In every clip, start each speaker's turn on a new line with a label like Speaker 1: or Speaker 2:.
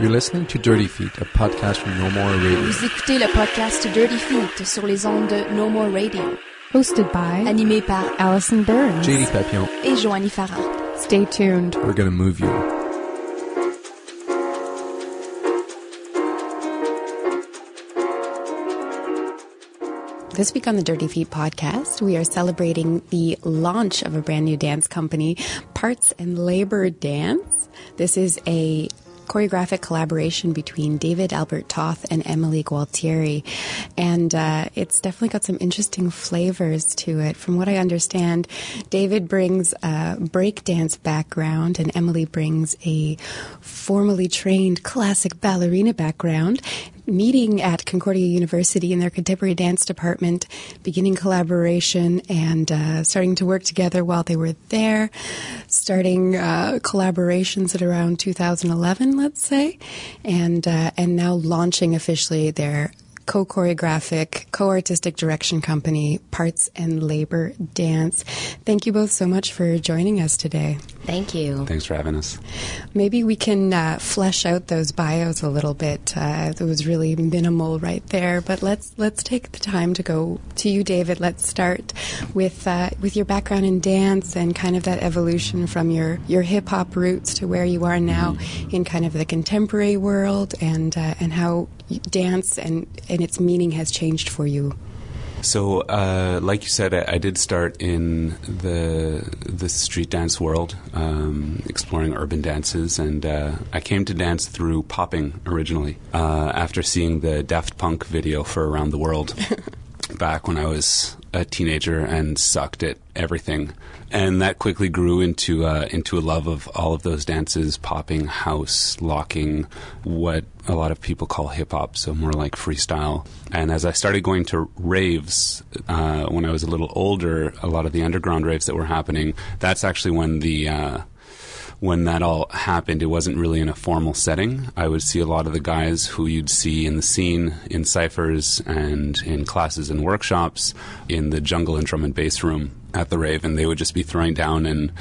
Speaker 1: You're listening to Dirty Feet, a podcast from No More Radio.
Speaker 2: Vous écoutez le podcast Dirty Feet sur les ondes de No More Radio,
Speaker 3: Hosted by
Speaker 2: animé par
Speaker 3: Allison Burns.
Speaker 1: JD Papillon,
Speaker 2: et Joanie Farah.
Speaker 3: Stay tuned.
Speaker 1: we're gonna move you.
Speaker 3: This week on the Dirty Feet podcast, we are celebrating the launch of a brand new dance company, Parts and Labor Dance. This is a choreographic collaboration between David Albert Toth and Emily Gualtieri. And uh, it's definitely got some interesting flavors to it. From what I understand, David brings a breakdance background and Emily brings a formally trained classic ballerina background meeting at Concordia University in their contemporary dance department, beginning collaboration and uh, starting to work together while they were there, starting uh, collaborations at around 2011, let's say, and uh, and now launching officially their co-choreographic, co-artistic direction company, Parts and Labor Dance. Thank you both so much for joining us today.
Speaker 4: Thank you.
Speaker 5: Thanks for having us.
Speaker 3: Maybe we can uh, flesh out those bios a little bit. Uh, it was really minimal right there, but let's let's take the time to go to you, David. Let's start with uh, with your background in dance and kind of that evolution from your your hip hop roots to where you are now in kind of the contemporary world, and uh, and how dance and and its meaning has changed for you.
Speaker 5: So, uh, like you said, I, I, did start in the the street dance world, um, exploring urban dances, and uh, I came to dance through popping originally. Uh, after seeing the Daft Punk video for "Around the World" back when I was a teenager and sucked at everything, and that quickly grew into uh, into a love of all of those dances: popping, house, locking, what a lot of people call hip hop, so more like freestyle. And as I started going to raves uh, when I was a little older, a lot of the underground raves that were happening, that's actually when the uh, when that all happened, it wasn't really in a formal setting. I would see a lot of the guys who you'd see in the scene, in ciphers, and in classes and workshops, in the jungle and drum and bass room at the rave, and they would just be throwing down and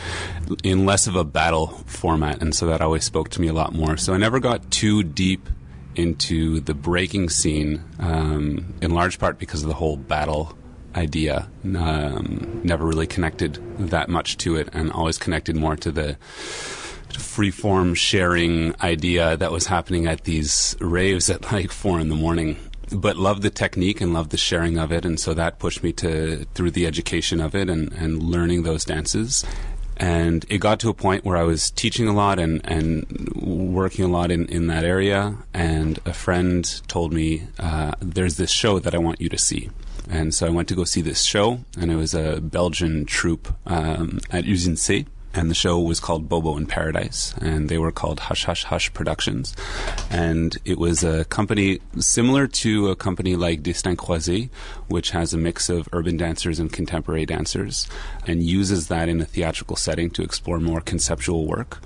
Speaker 5: in less of a battle format, and so that always spoke to me a lot more. So I never got too deep into the breaking scene, um, in large part because of the whole battle idea. Um, never really connected that much to it, and always connected more to the freeform sharing idea that was happening at these raves at like four in the morning. But loved the technique and loved the sharing of it, and so that pushed me to through the education of it and, and learning those dances. And it got to a point where I was teaching a lot and, and working a lot in, in that area. And a friend told me, uh, There's this show that I want you to see. And so I went to go see this show, and it was a Belgian troupe um, at Usine C. And the show was called Bobo in Paradise, and they were called Hush Hush Hush Productions. And it was a company similar to a company like Destin Croisé, which has a mix of urban dancers and contemporary dancers, and uses that in a theatrical setting to explore more conceptual work.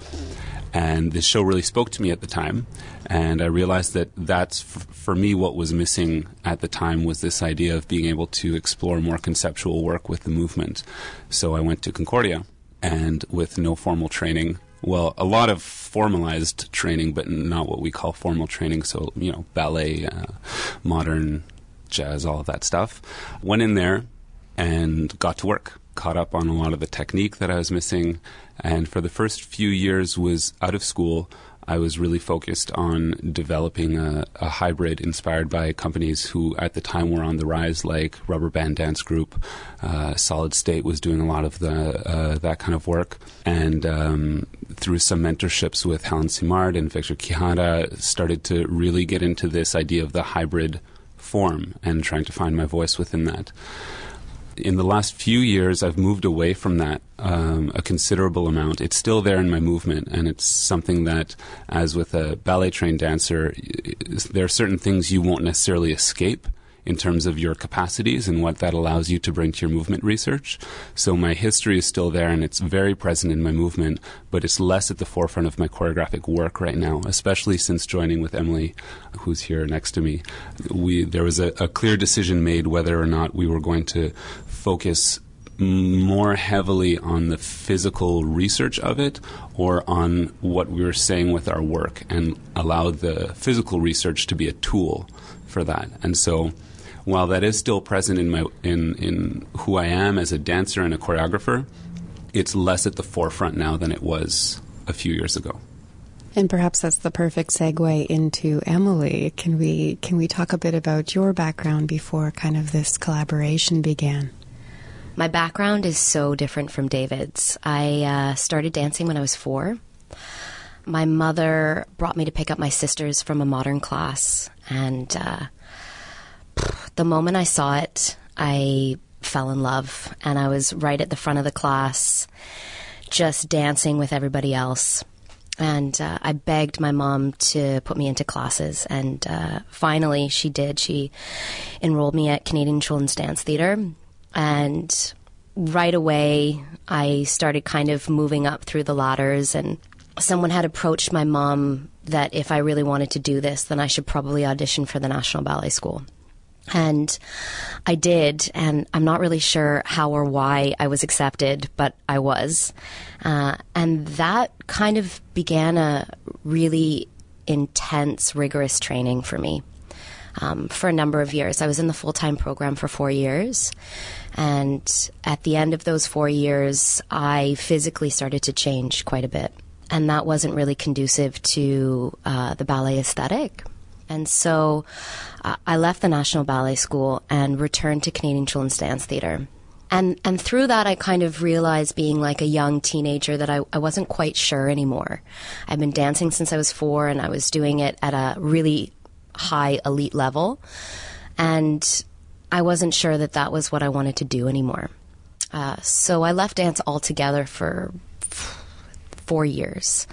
Speaker 5: And this show really spoke to me at the time. And I realized that that's, f- for me, what was missing at the time was this idea of being able to explore more conceptual work with the movement. So I went to Concordia, and with no formal training, well, a lot of formalized training, but not what we call formal training. So, you know, ballet, uh, modern jazz, all of that stuff. Went in there and got to work. Caught up on a lot of the technique that I was missing, and for the first few years was out of school. I was really focused on developing a, a, hybrid inspired by companies who at the time were on the rise, like Rubber Band Dance Group. Uh, Solid State was doing a lot of the uh, that kind of work, and um, through some mentorships with Helen Simard and Victor Quijada, started to really get into this idea of the hybrid form and trying to find my voice within that in the last few years, I've moved away from that um, a considerable amount. It's still there in my movement, and it's something that, as with a ballet trained dancer, there are certain things you won't necessarily escape in terms of your capacities and what that allows you to bring to your movement research. So my history is still there and it's very present in my movement, but it's less at the forefront of my choreographic work right now, especially since joining with Emily, who's here next to me. We, there was a, a clear decision made whether or not we were going to focus more heavily on the physical research of it or on what we were saying with our work and allow the physical research to be a tool for that. And so while that is still present in my in, in who I am as a dancer and a choreographer, it's less at the forefront now than it was a few years ago.
Speaker 3: And perhaps that's the perfect segue into Emily. Can we can we talk a bit about your background before kind of this collaboration began?
Speaker 4: My background is so different from David's. I uh, started dancing when I was four. My mother brought me to pick up my sisters from a modern class, and uh, the moment I saw it, I fell in love, and I was right at the front of the class, just dancing with everybody else. And uh, I begged my mom to put me into classes, and uh, finally she did. She enrolled me at Canadian Children's Dance Theatre, and right away I started kind of moving up through the ladders and someone had approached my mom that if I really wanted to do this, then I should probably audition for the National Ballet School. And I did, and I'm not really sure how or why I was accepted, but I was. Uh, and that kind of began a really intense, rigorous training for me um, for a number of years. I was in the full time program for four years. And at the end of those four years, I physically started to change quite a bit. And that wasn't really conducive to uh, the ballet aesthetic. And so uh, I left the National Ballet School and returned to Canadian Children's Dance Theatre. And, and through that, I kind of realized being like a young teenager that I, I wasn't quite sure anymore. I've been dancing since I was four and I was doing it at a really high elite level. And I wasn't sure that that was what I wanted to do anymore. Uh, so I left dance altogether for four years.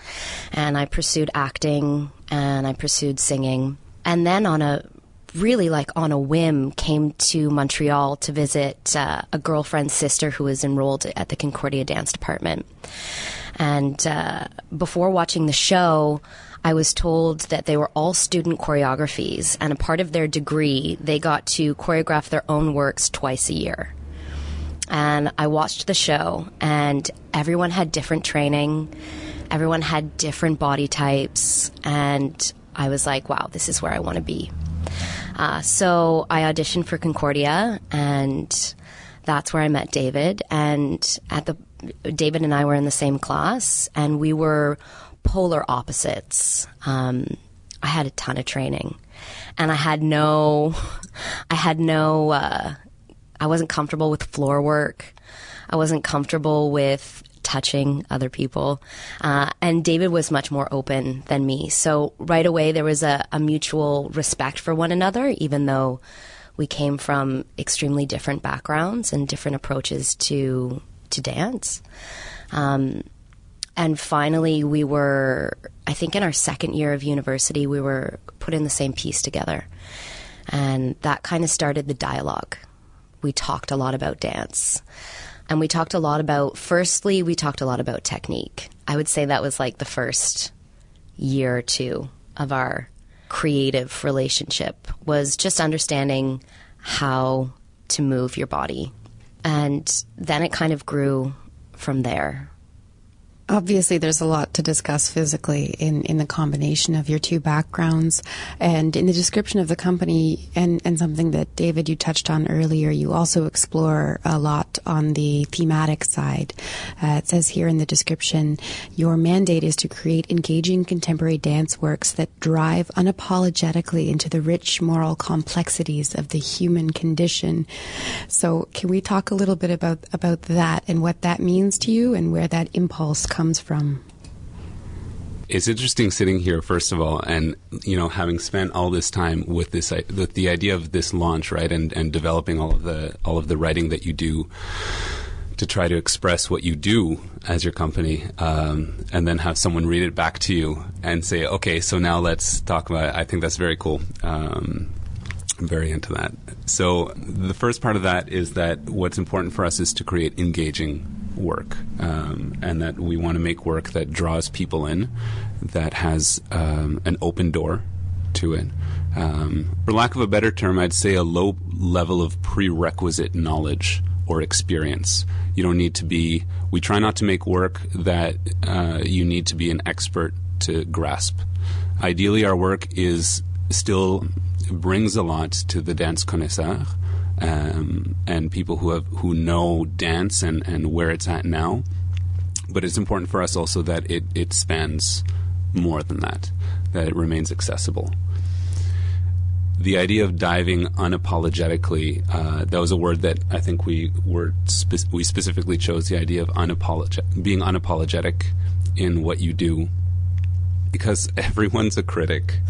Speaker 4: And I pursued acting and I pursued singing. And then on a really like on a whim came to Montreal to visit uh, a girlfriend's sister who was enrolled at the Concordia Dance Department. And uh, before watching the show, I was told that they were all student choreographies, and a part of their degree, they got to choreograph their own works twice a year. And I watched the show, and everyone had different training, everyone had different body types, and I was like, wow, this is where I want to be. Uh, so I auditioned for Concordia, and that's where I met David. And at the David and I were in the same class, and we were polar opposites. Um, I had a ton of training, and I had no, I had no, uh, I wasn't comfortable with floor work. I wasn't comfortable with touching other people. Uh, and David was much more open than me. So right away, there was a, a, mutual respect for one another, even though we came from extremely different backgrounds and different approaches to to dance. Um, and finally, we were, I think in our second year of university, we were put in the same piece together. And that kind of started the dialogue. We talked a lot about dance. And we talked a lot about, firstly, we talked a lot about technique. I would say that was like the first year or two of our creative relationship was just understanding how to move your body. And then it kind of grew from there.
Speaker 3: Obviously, there's a lot to discuss physically in, in the combination of your two backgrounds. And in the description of the company, and, and something that David, you touched on earlier, you also explore a lot on the thematic side. Uh, it says here in the description, your mandate is to create engaging contemporary dance works that drive unapologetically into the rich moral complexities of the human condition. So, can we talk a little bit about, about that and what that means to you and where that impulse comes comes from?
Speaker 5: It's interesting sitting here, first of all, and you know, having spent all this time with this, with the idea of this launch, right, and and developing all of the all of the writing that you do to try to express what you do as your company, um, and then have someone read it back to you and say, "Okay, so now let's talk about it." I think that's very cool. Um, I'm very into that. So the first part of that is that what's important for us is to create engaging work, um, and that we want to make work that draws people in, that has um, an open door to it. Um, for lack of a better term, I'd say a low level of prerequisite knowledge or experience. You don't need to be. We try not to make work that uh, you need to be an expert to grasp. Ideally, our work is still brings a lot to the dance connaisseur um, and people who have who know dance and, and where it's at now. But it's important for us also that it, it spans more than that, that it remains accessible. The idea of diving unapologetically, uh, that was a word that I think we were spe- we specifically chose the idea of unapologetic, being unapologetic in what you do, because everyone's a critic.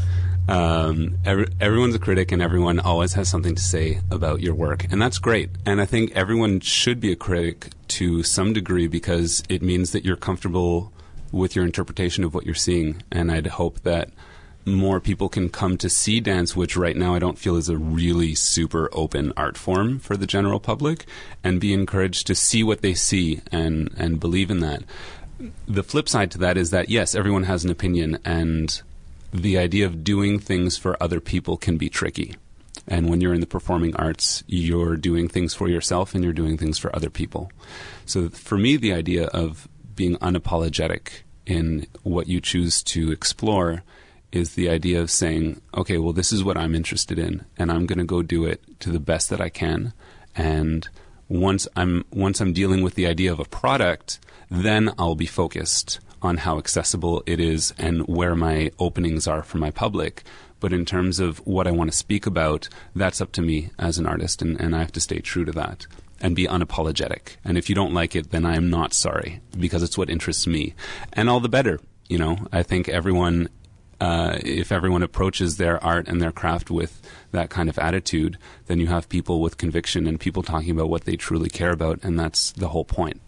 Speaker 5: Um, every, everyone's a critic, and everyone always has something to say about your work, and that's great. And I think everyone should be a critic to some degree because it means that you're comfortable with your interpretation of what you're seeing. And I'd hope that more people can come to see dance, which right now I don't feel is a really super open art form for the general public, and be encouraged to see what they see and and believe in that. The flip side to that is that yes, everyone has an opinion, and the idea of doing things for other people can be tricky. And when you're in the performing arts, you're doing things for yourself and you're doing things for other people. So for me, the idea of being unapologetic in what you choose to explore is the idea of saying, okay, well, this is what I'm interested in, and I'm going to go do it to the best that I can. And once I'm once I'm dealing with the idea of a product, then I'll be focused on how accessible it is and where my openings are for my public. But in terms of what I want to speak about, that's up to me as an artist, and, and I have to stay true to that and be unapologetic. And if you don't like it, then I am not sorry because it's what interests me. And all the better. You know, I think everyone, uh, if everyone approaches their art and their craft with that kind of attitude, then you have people with conviction and people talking about what they truly care about. And that's the whole point.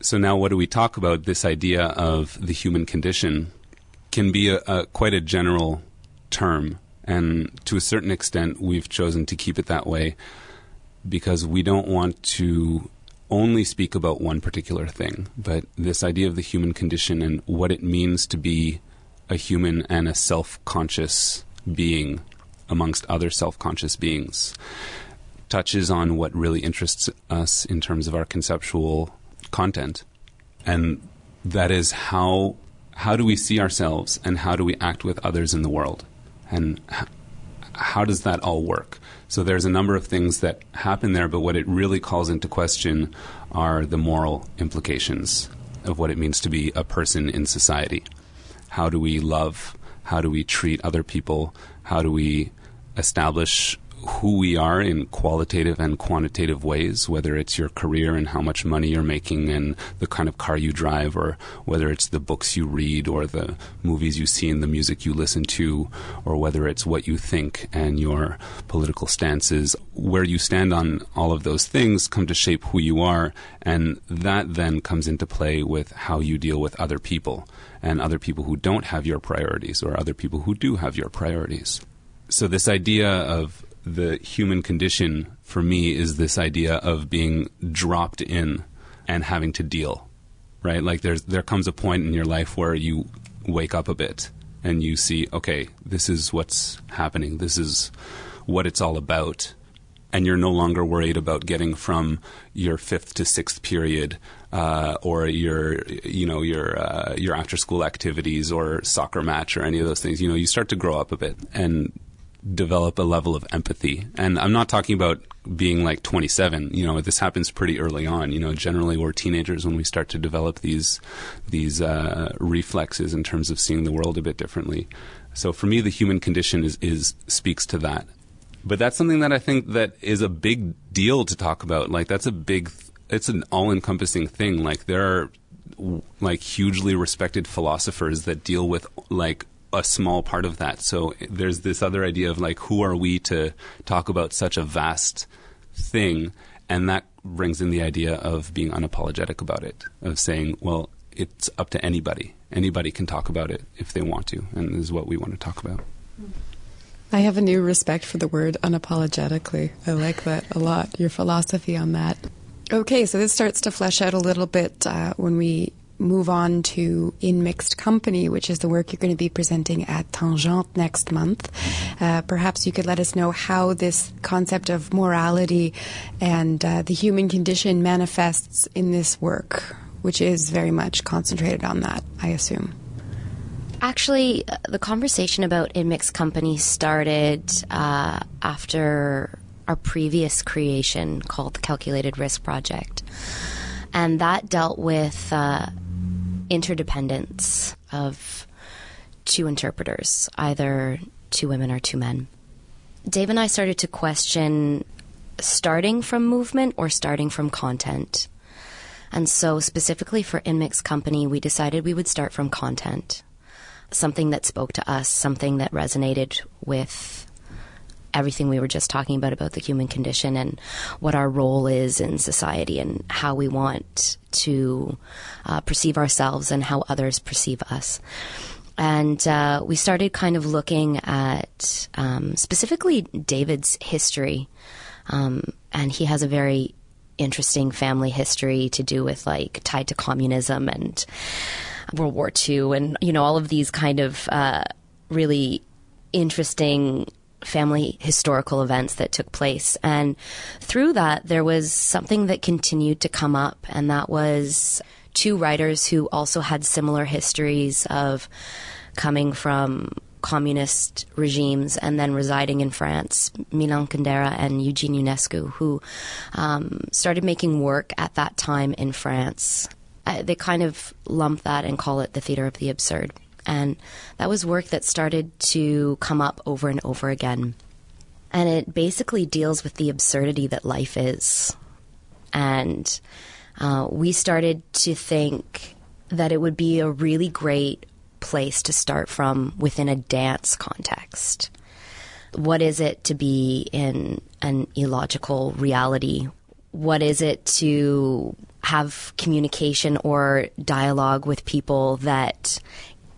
Speaker 5: So now, what do we talk about? This idea of the human condition can be a, a quite a general term. And to a certain extent, we've chosen to keep it that way because we don't want to only speak about one particular thing, but this idea of the human condition and what it means to be a human and a self conscious being amongst other self conscious beings touches on what really interests us in terms of our conceptual content. And that is how how do we see ourselves and how do we act with others in the world? And how does that all work? So there's a number of things that happen there, but what it really calls into question are the moral implications of what it means to be a person in society. How do we love? How do we treat other people? How do we establish who we are in qualitative and quantitative ways, whether it's your career and how much money you're making and the kind of car you drive, or whether it's the books you read or the movies you see and the music you listen to, or whether it's what you think and your political stances. Where you stand on all of those things come to shape who you are, and that then comes into play with how you deal with other people and other people who don't have your priorities or other people who do have your priorities. So, this idea of the human condition for me is this idea of being dropped in and having to deal right? Like there's there comes a point in your life where you wake up a bit and you see okay this is what's happening. This is what it's all about. And you're no longer worried about getting from your fifth to sixth period uh, or your you know your uh, your after school activities or soccer match or any of those things. You know you start to grow up a bit. And develop a level of empathy. And I'm not talking about being like 27. You know, this happens pretty early on. You know, generally we're teenagers when we start to develop these these uh, reflexes in terms of seeing the world a bit differently. So for me, the human condition is, is speaks to that. But that's something that I think that is a big deal to talk about. Like that's a big, it's an all-encompassing thing. Like there are like hugely respected philosophers that deal with like a small part of that. So there's this other idea of like, who are we to talk about such a vast thing? And that brings in the idea of being unapologetic about it, of saying, well, it's up to anybody. Anybody can talk about it if they want to, and this is what we want to talk about.
Speaker 3: I have a new respect for the word unapologetically. I like that a lot, your philosophy on that. Okay, so this starts to flesh out a little bit uh, when we move on to In Mixed Company, which is the work you're going to be presenting at Tangente next month. Uh, perhaps you could let us know how this concept of morality and uh, the human condition manifests in this work, which is very much concentrated on that, I assume.
Speaker 4: Actually, uh, the conversation about In Mixed Company started uh, after our previous creation called the Calculated Risk Project. And that dealt with uh, interdependence of two interpreters, either two women or two men. Dave and I started to question starting from movement or starting from content. And so, specifically for In Mixed Company, we decided we would start from content. Something that spoke to us, something that resonated with everything we were just talking about about the human condition and what our role is in society and how we want to uh, perceive ourselves and how others perceive us. And uh, we started kind of looking at um, specifically David's history. Um, and he has a very interesting family history to do with like tied to communism and World War II and, you know, all of these kind of uh, really interesting family historical events that took place. And through that, there was something that continued to come up, and that was two writers who also had similar histories of coming from communist regimes and then residing in France, Milan Kundera and Eugene Ionesco, who um, started making work at that time in France. Uh, they kind of lump that and call it the theater of the absurd. And that was work that started to come up over and over again. And it basically deals with the absurdity that life is. And uh, we started to think that it would be a really great place to start from within a dance context. What is it to be in an illogical reality? What is it to have communication or dialogue with people that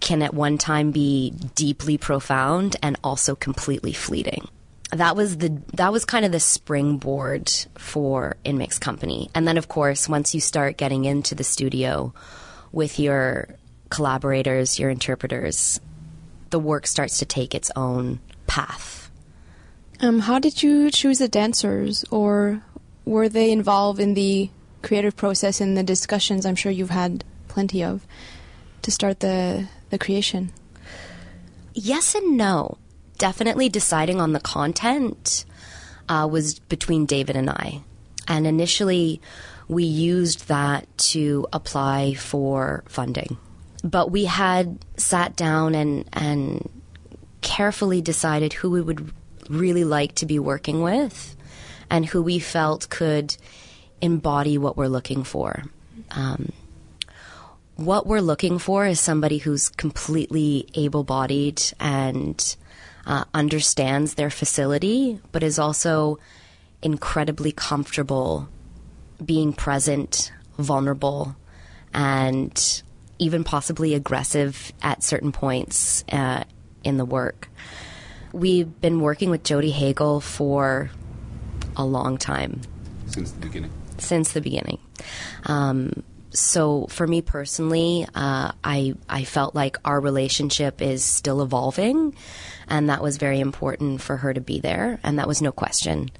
Speaker 4: can at one time be deeply profound and also completely fleeting. That was the that was kind of the springboard for In Mixed Company. And then of course, once you start getting into the studio with your collaborators, your interpreters, the work starts to take its own path.
Speaker 6: Um, how did you choose the dancers, or were they involved in the creative process and the discussions? I'm sure you've had plenty of to start the the creation?
Speaker 4: Yes and no. Definitely deciding on the content uh, was between David and I. And initially, we used that to apply for funding. But we had sat down and, and carefully decided who we would really like to be working with and who we felt could embody what we're looking for. Um, what we're looking for is somebody who's completely able bodied and uh, understands their facility, but is also incredibly comfortable being present, vulnerable, and even possibly aggressive at certain points uh, in the work. We've been working with Jody Hegel for a long time.
Speaker 5: Since the beginning.
Speaker 4: Since the beginning. Um, so for me personally, uh, I I felt like our relationship is still evolving, and that was very important for her to be there, and that was no question.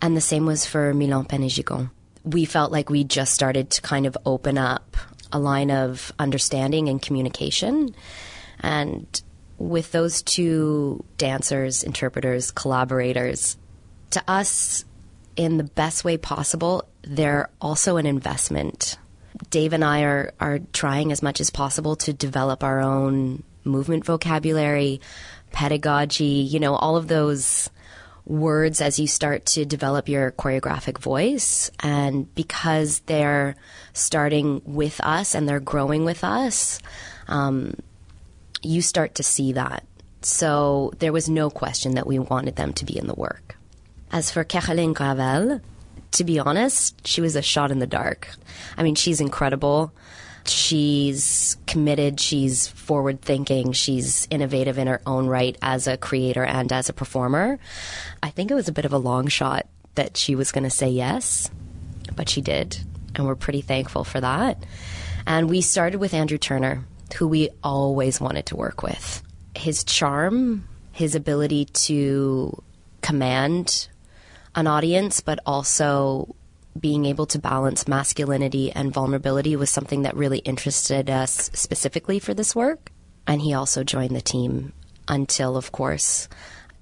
Speaker 4: And the same was for Milan Panet-Gigon. We felt like we just started to kind of open up a line of understanding and communication, and with those two dancers, interpreters, collaborators, to us, in the best way possible, they're also an investment Dave and I are, are trying as much as possible to develop our own movement vocabulary, pedagogy, you know, all of those words as you start to develop your choreographic voice. And because they're starting with us and they're growing with us, um, you start to see that. So there was no question that we wanted them to be in the work. As for Caroline Gravel, to be honest, she was a shot in the dark. I mean, she's incredible. She's committed, she's forward thinking, she's innovative in her own right as a creator and as a performer. I think it was a bit of a long shot that she was going to say yes, but she did, and we're pretty thankful for that. And we started with Andrew Turner, who we always wanted to work with. His charm, his ability to command an audience, but also being able to balance masculinity and vulnerability was something that really interested us specifically for this work. And he also joined the team until, of course,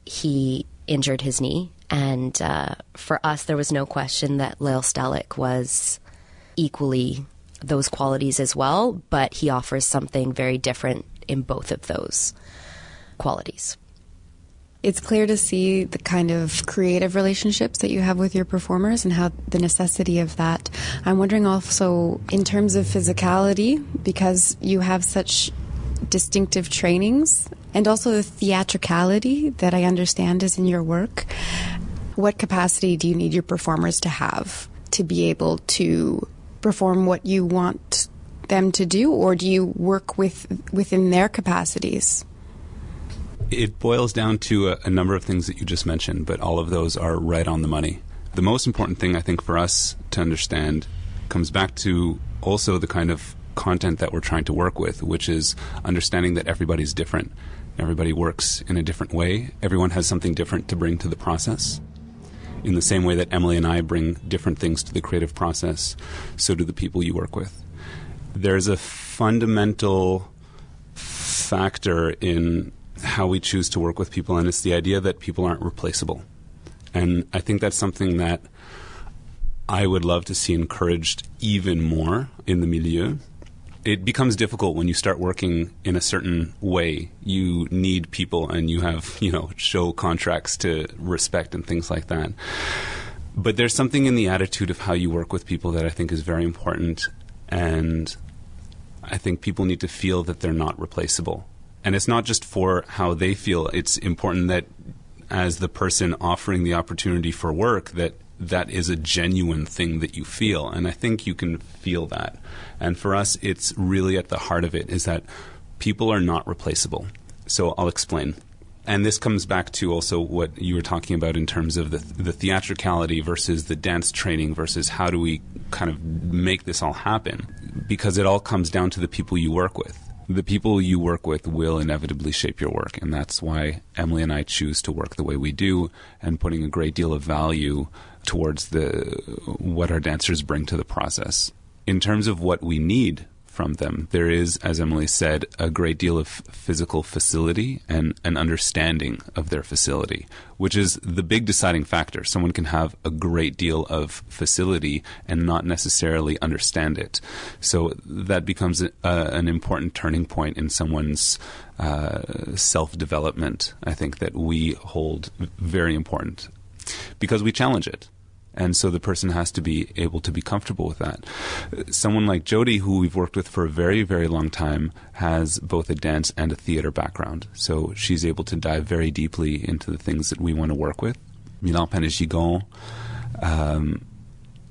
Speaker 4: he injured his knee. And uh, for us, there was no question that Lael Stellick was equally those qualities as well, but he offers something very different in both of those qualities.
Speaker 3: It's clear to see the kind of creative relationships that you have with your performers and how the necessity of that. I'm wondering also in terms of physicality, because you have such distinctive trainings and also the theatricality that I understand is in your work. What capacity do you need your performers to have to be able to perform what you want them to do, or do you work with within their capacities?
Speaker 5: It boils down to a, a number of things that you just mentioned, but all of those are right on the money. The most important thing I think for us to understand comes back to also the kind of content that we're trying to work with, which is understanding that everybody's different. Everybody works in a different way. Everyone has something different to bring to the process. In the same way that Emily and I bring different things to the creative process, so do the people you work with. There's a fundamental factor in how we choose to work with people, and it's the idea that people aren't replaceable. And I think that's something that I would love to see encouraged even more in the milieu. It becomes difficult when you start working in a certain way. You need people and you have, you know, show contracts to respect and things like that. But there's something in the attitude of how you work with people that I think is very important. And I think people need to feel that they're not replaceable and it's not just for how they feel. It's important that as the person offering the opportunity for work that that is a genuine thing that you feel. And i think you can feel that. And for us it's really at the heart of it is that people are not replaceable. So i'll explain. And this comes back to also what you were talking about in terms of the, the theatricality versus the dance training versus how do we kind of make this all happen? Because it all comes down to the people you work with the people you work with will inevitably shape your work. And that's why Emily and I choose to work the way we do and putting a great deal of value towards the what our dancers bring to the process. In terms of what we need from them. There is, as Emily said, a great deal of physical facility and an understanding of their facility, which is the big deciding factor. Someone can have a great deal of facility and not necessarily understand it. So that becomes a, an important turning point in someone's uh, self development, I think, that we hold very important because we challenge it and so the person has to be able to be comfortable with that. Someone like Jody, who we've worked with for a very, very long time, has both a dance and a theater background. So she's able to dive very deeply into the things that we want to work with. Milan Panet-Gigon um,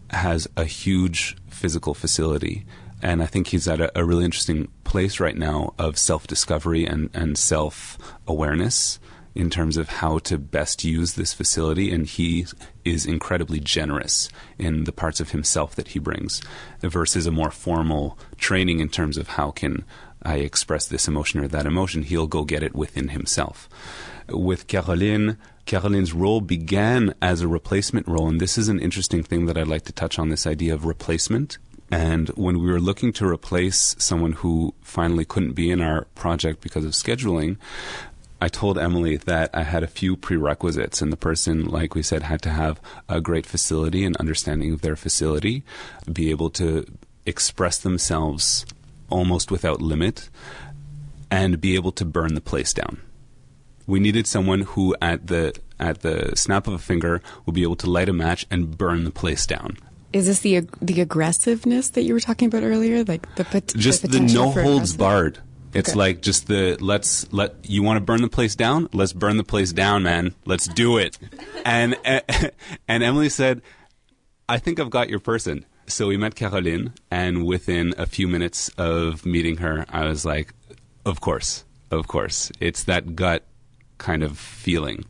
Speaker 5: has a huge physical facility. And I think he's at a, a really interesting place right now of self discovery and, and self awareness in terms of how to best use this facility, and he is incredibly generous in the parts of himself that he brings, versus a more formal training in terms of how can I express this emotion or that emotion. He'll go get it within himself. With Caroline, Caroline's role began as a replacement role, and this is an interesting thing that I'd like to touch on this idea of replacement. And when we were looking to replace someone who finally couldn't be in our project because of scheduling, I told Emily that I had a few prerequisites, and the person, like we said, had to have a great facility and understanding of their facility, be able to express themselves almost without limit, and be able to burn the place down. We needed someone who, at the at the snap of a finger, would be able to light a match and burn the place down.
Speaker 3: Is this the the aggressiveness that you were talking about earlier, like the pot-
Speaker 5: just
Speaker 3: the,
Speaker 5: the no holds barred? It's
Speaker 3: Okay.
Speaker 5: like just the let's let you want to burn the place down. Let's burn the place down, man. Let's do it. And and Emily said, "I think I've got your person." So we met Caroline, and within a few minutes of meeting her, I was like, "Of course, of course." It's that gut kind of feeling.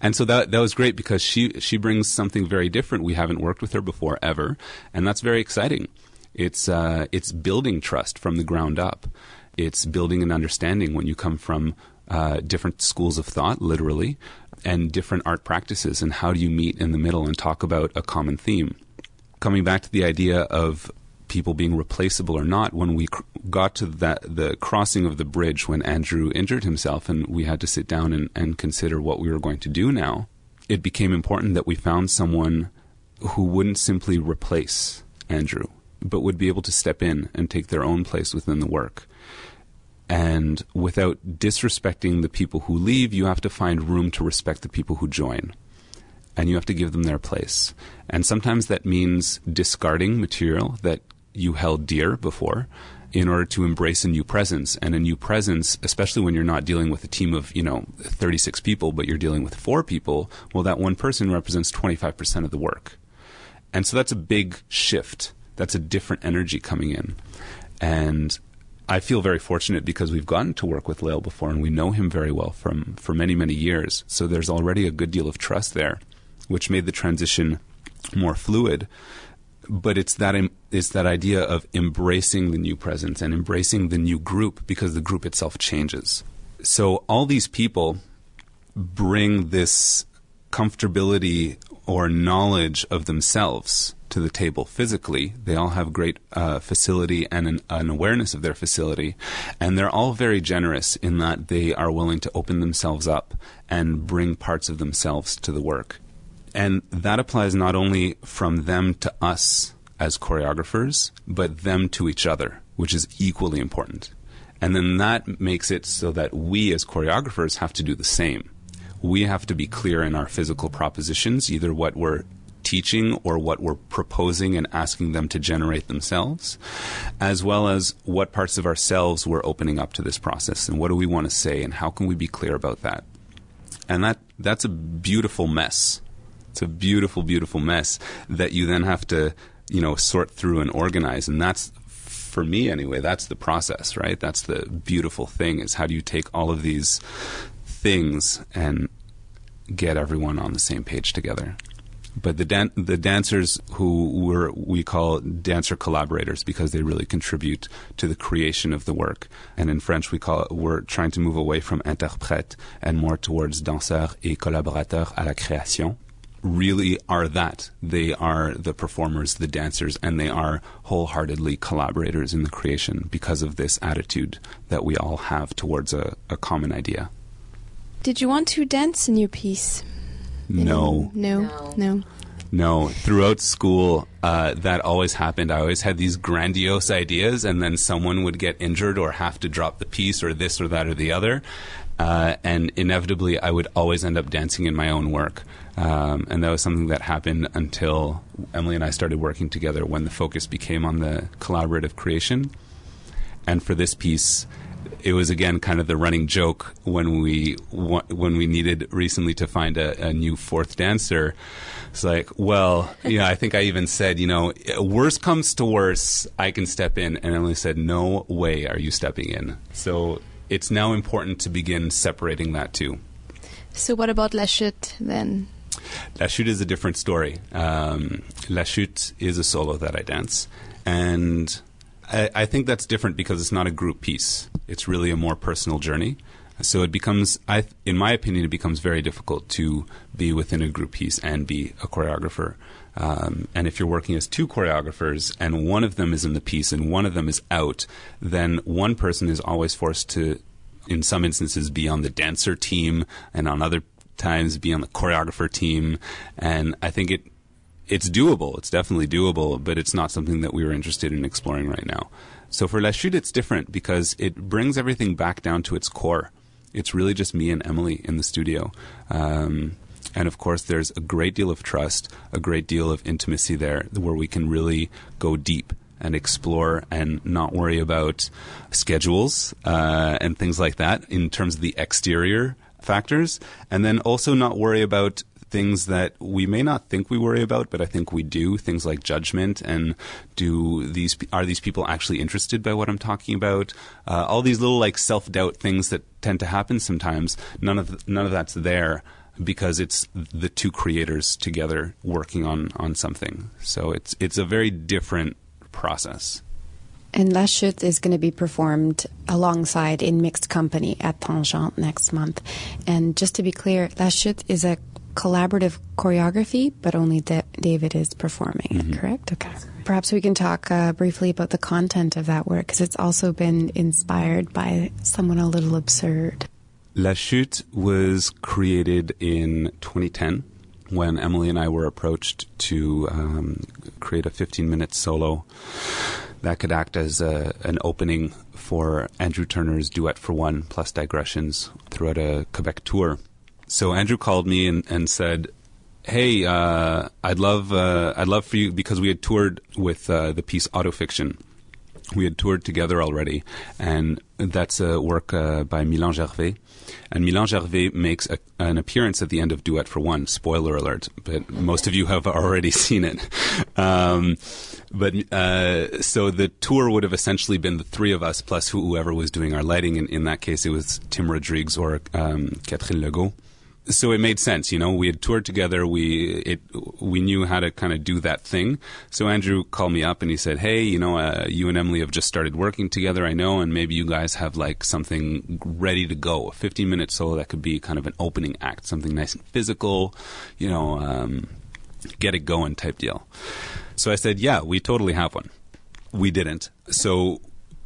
Speaker 5: And so that that was great because she she brings something very different. We haven't worked with her before ever, and that's very exciting. It's uh, it's building trust from the ground up. It's building an understanding when you come from uh, different schools of thought, literally, and different art practices, and how do you meet in the middle and talk about a common theme? Coming back to the idea of people being replaceable or not, when we cr- got to that the crossing of the bridge when Andrew injured himself, and we had to sit down and, and consider what we were going to do now, it became important that we found someone who wouldn't simply replace Andrew, but would be able to step in and take their own place within the work. And without disrespecting the people who leave, you have to find room to respect the people who join. And you have to give them their place. And sometimes that means discarding material that you held dear before in order to embrace a new presence. And a new presence, especially when you're not dealing with a team of, you know, 36 people, but you're dealing with four people, well, that one person represents 25% of the work. And so that's a big shift. That's a different energy coming in. And I feel very fortunate because we've gotten to work with Lael before and we know him very well from for many many years. So there's already a good deal of trust there, which made the transition more fluid. But it's that it's that idea of embracing the new presence and embracing the new group because the group itself changes. So all these people bring this comfortability or knowledge of themselves to the table physically. They all have great uh, facility and an, an, awareness of their facility. And they're all very generous in that they are willing to open themselves up and bring parts of themselves to the work. And that applies not only from them to us as choreographers, but them to each other, which is equally important. And then that makes it so that we as choreographers have to do the same. We have to be clear in our physical propositions, either what we're teaching or what we're proposing and asking them to generate themselves, as well as what parts of ourselves we're opening up to this process and what do we want to say and how can we be clear about that. And that that's a beautiful mess. It's a beautiful, beautiful mess that you then have to, you know, sort through and organize. And that's for me anyway, that's the process, right? That's the beautiful thing is how do you take all of these things and get everyone on the same page together but the dan- the dancers who were we call dancer collaborators because they really contribute to the creation of the work. And in French, we call it, we're trying to move away from interprète and more towards danseurs et collaborateurs à la création. Really are that they are the performers, the dancers, and they are wholeheartedly collaborators in the creation because of this attitude that we all have towards a, a common idea.
Speaker 6: Did you want to dance in your piece?
Speaker 5: No.
Speaker 6: No.
Speaker 4: No.
Speaker 6: No.
Speaker 5: No, throughout school, uh, that always happened. I always had these grandiose ideas, and then someone would get injured or have to drop the piece or this or that or the other. Uh, and inevitably, I would always end up dancing in my own work. Um, and that was something that happened until Emily and I started working together when the focus became on the collaborative creation. And for this piece, it was again kind of the running joke when we when we needed recently to find a, a new fourth dancer. It's like, well, yeah, I think I even said, you know, worst comes to worse, I can step in, and Emily said, no way are you stepping in. So it's now important to begin separating that too.
Speaker 6: So what about La Chute then?
Speaker 5: La Chute is a different story. Um, La Chute is a solo that I dance, and I, I think that's different because it's not a group piece. It's really a more personal journey. So it becomes, I, in my opinion, it becomes very difficult to be within a group piece and be a choreographer. Um, and if you're working as two choreographers and one of them is in the piece and one of them is out, then one person is always forced to, in some instances, be on the dancer team and on other times be on the choreographer team. And I think it it's doable. It's definitely doable, but it's not something that we were interested in exploring right now. So for La Chute, it's different because it brings everything back down to its core. It's really just me and Emily in the studio. Um, and of course, there's a great deal of trust, a great deal of intimacy there where we can really go deep and explore and not worry about schedules uh, and things like that in terms of the exterior factors. And then also not worry about things that we may not think we worry about, but I think we do. Things like judgment and do these are these people actually interested by what I'm talking about? Uh, all these little like self doubt things that tend to happen sometimes. None of none of that's there because it's the two creators together working on on something. So it's it's a very different process.
Speaker 3: And La Chute is going to be performed alongside in mixed company at Tangente next month. And just to be clear, La Chute is a collaborative choreography, but only da- David is performing,
Speaker 5: Mm-hmm.
Speaker 3: correct? Okay. Perhaps we can talk uh, briefly about the content of that work because it's also been inspired by someone a little absurd.
Speaker 5: La Chute was created in 2010 when Emily and I were approached to um, create a 15 minute solo that could act as a, an opening for Andrew Turner's Duet for One plus digressions throughout a Quebec tour. So Andrew called me and, and said, "Hey, uh, I'd love uh, I'd love for you because we had toured with uh, the piece Autofiction. We had toured together already, and that's a work uh, by Milan Gervais. And Milan Gervais makes a, an appearance at the end of Duet for One. Spoiler alert, but most of you have already seen it. Um, but uh, so the tour would have essentially been the three of us plus whoever was doing our lighting. In, in that case, it was Tim Rodrigues or um, Catherine Legault so it made sense, you know. We had toured together. We it we knew how to kind of do that thing. So Andrew called me up and he said, "Hey, you know, uh, you and Emily have just started working together. I know, and maybe you guys have like something ready to go, a 15 minute solo that could be kind of an opening act, something nice and physical, you know, um, get it going type deal." So I said, "Yeah, we totally have one." We didn't. So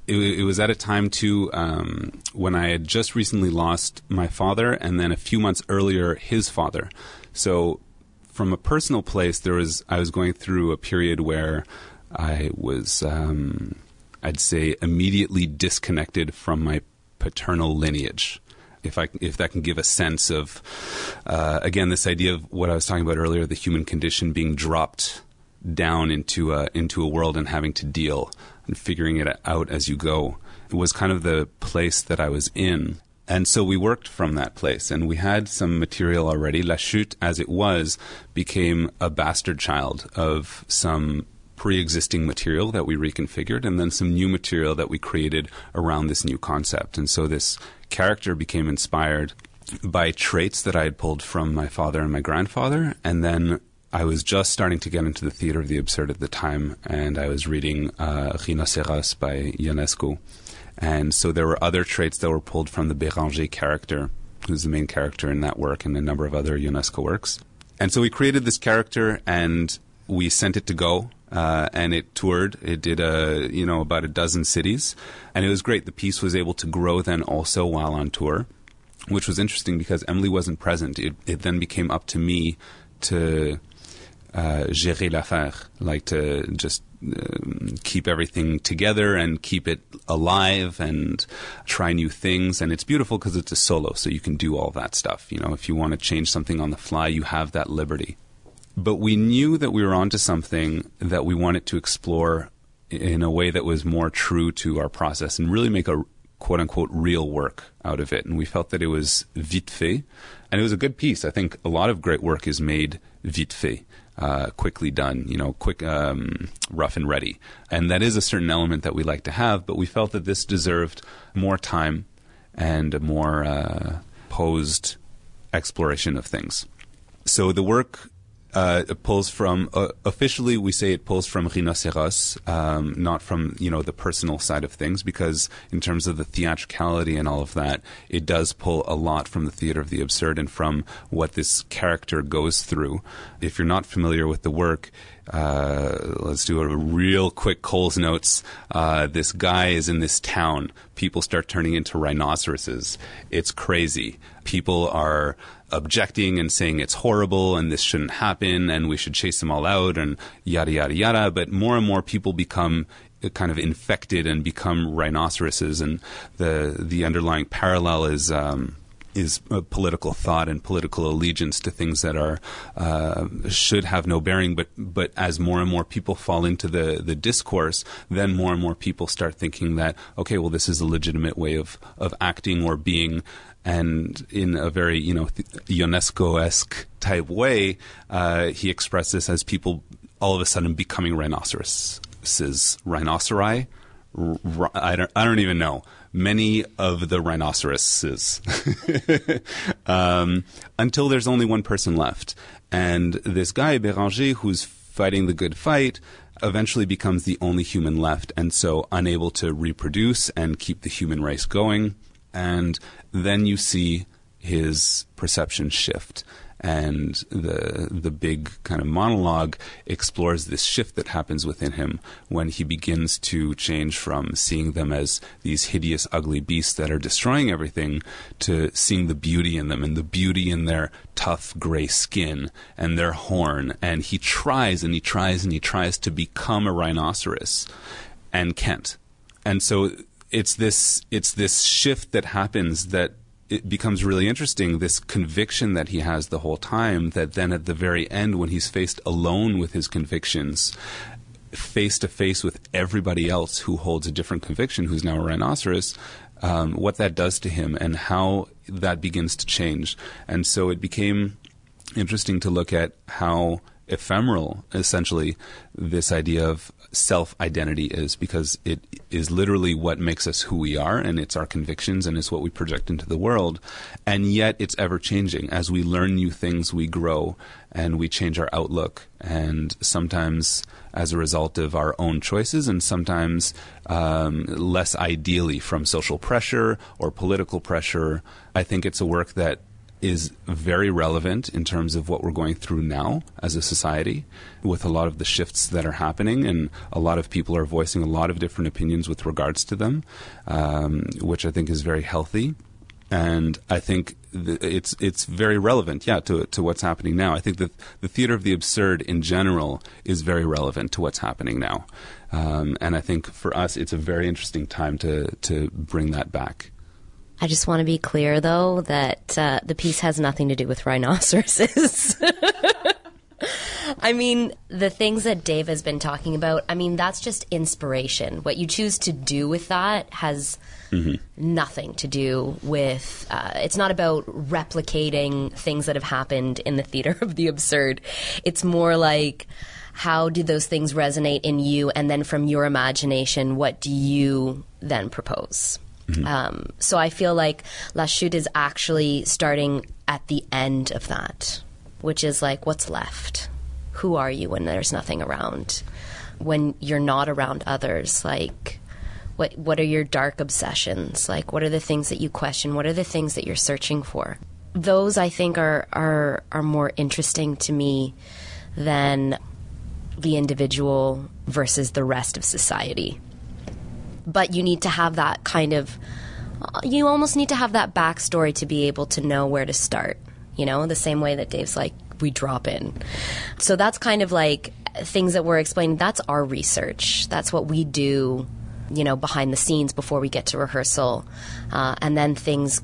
Speaker 5: it, it, was at a time too um, when I had just recently lost my father, and then a few months earlier his father. So, from a personal place, there was I was going through a period where I was, um, I'd say, immediately disconnected from my paternal lineage. If I if that can give a sense of, uh, again, this idea of what I was talking about earlier, the human condition being dropped down into a, into a world and having to deal and figuring it out as you go. It was kind of the place that I was in. And so we worked from that place, and we had some material already. La Chute, as it was, became a bastard child of some pre existing material that we reconfigured, and then some new material that we created around this new concept. And so this character became inspired by traits that I had pulled from my father and my grandfather, and then I was just starting to get into the theater of the absurd at the time, and I was reading uh, by Ionesco. And so there were other traits that were pulled from the Bérenger character, who's the main character in that work and a number of other Ionesco works. And so we created this character and we sent it to go. Uh, and it toured. It did a you know about a dozen cities, and it was great. The piece was able to grow then also while on tour, which was interesting because Emily wasn't present. It, it then became up to me to uh, gérer l'affaire, like to just um, keep everything together and keep it alive and try new things. And it's beautiful because it's a solo, so you can do all that stuff. You know, if you want to change something on the fly, you have that liberty. But we knew that we were onto something that we wanted to explore in a way that was more true to our process and really make a quote unquote real work out of it. And we felt that it was vite fait. And it was a good piece. I think a lot of great work is made vite fait. Uh, quickly done, you know, quick, um, rough and ready. And that is a certain element that we like to have, but we felt that this deserved more time and a more uh, posed exploration of things. So the work uh, it pulls from uh, officially we say it pulls from Rhinocéros, um, not from you know the personal side of things, because in terms of the theatricality and all of that, it does pull a lot from the theater of the absurd and from what this character goes through. If you're not familiar with the work, uh, let's do a real quick Cole's notes. Uh, this guy is in this town. People start turning into rhinoceroses. It's crazy. People are objecting and saying it's horrible and this shouldn't happen and we should chase them all out and yada yada yada. But more and more people become kind of infected and become rhinoceroses, and the the underlying parallel is. Um, is political thought and political allegiance to things that are uh, should have no bearing. But but as more and more people fall into the the discourse, then more and more people start thinking that okay, well, this is a legitimate way of of acting or being. And in a very, you know, Ionesco esque type way, uh, he expressed this as people all of a sudden becoming rhinoceroses, rhinoceri. R- I don't, I don't even know many of the rhinoceroses um, until there's only one person left. And this guy, Bérenger, who's fighting the good fight, eventually becomes the only human left, and so unable to reproduce and keep the human race going. And then you see his perception shift. And the the big kind of monologue explores this shift that happens within him when he begins to change from seeing them as these hideous ugly beasts that are destroying everything to seeing the beauty in them and the beauty in their tough gray skin and their horn. And he tries and he tries and he tries to become a rhinoceros and can't and so it's this it's this shift that happens that it becomes really interesting this conviction that he has the whole time that then at the very end when he's faced alone with his convictions face to face with everybody else who holds a different conviction who's now a rhinoceros um, what that does to him and how that begins to change. And so it became interesting to look at how ephemeral essentially this idea of self identity is because it is literally what makes us who we are and it's our convictions and it's what we project into the world. And yet it's ever changing as we learn new things we grow and we change our outlook. And sometimes as a result of our own choices and sometimes um, less ideally from social pressure or political pressure i think it's a work that is very relevant in terms of what we're going through now as a society with a lot of the shifts that are happening and a lot of people are voicing a lot of different opinions with regards to them um, which i think is very healthy and I think th- it's it's very relevant, yeah, to to what's happening now. I think that the theater of the absurd in general is very relevant to what's happening now, um, and I think for us it's a very interesting time to to bring that back.
Speaker 4: I just want to be clear, though, that uh, the piece has nothing to do with rhinoceroses. I mean, the things that Dave has been talking about, I mean, that's just inspiration. What you choose to do with that has mm-hmm. nothing to do with, uh, it's not about replicating things that have happened in the theater of the absurd. It's more like, how do those things resonate in you? And then from your imagination, what do you then propose? Mm-hmm. Um, so I feel like La Chute is actually starting at the end of that, which is like, what's left? Who are you when there's nothing around? When you're not around others, like, what what are your dark obsessions? Like, what are the things that you question? What are the things that you're searching for? Those I think are are are more interesting to me than the individual versus the rest of society but you need to have that kind of you almost need to have that backstory to be able to know where to start you know the same way that dave's like we drop in. So that's kind of like things that we're explaining. That's our research. That's what we do you know behind the scenes before we get to rehearsal. Uh, and then things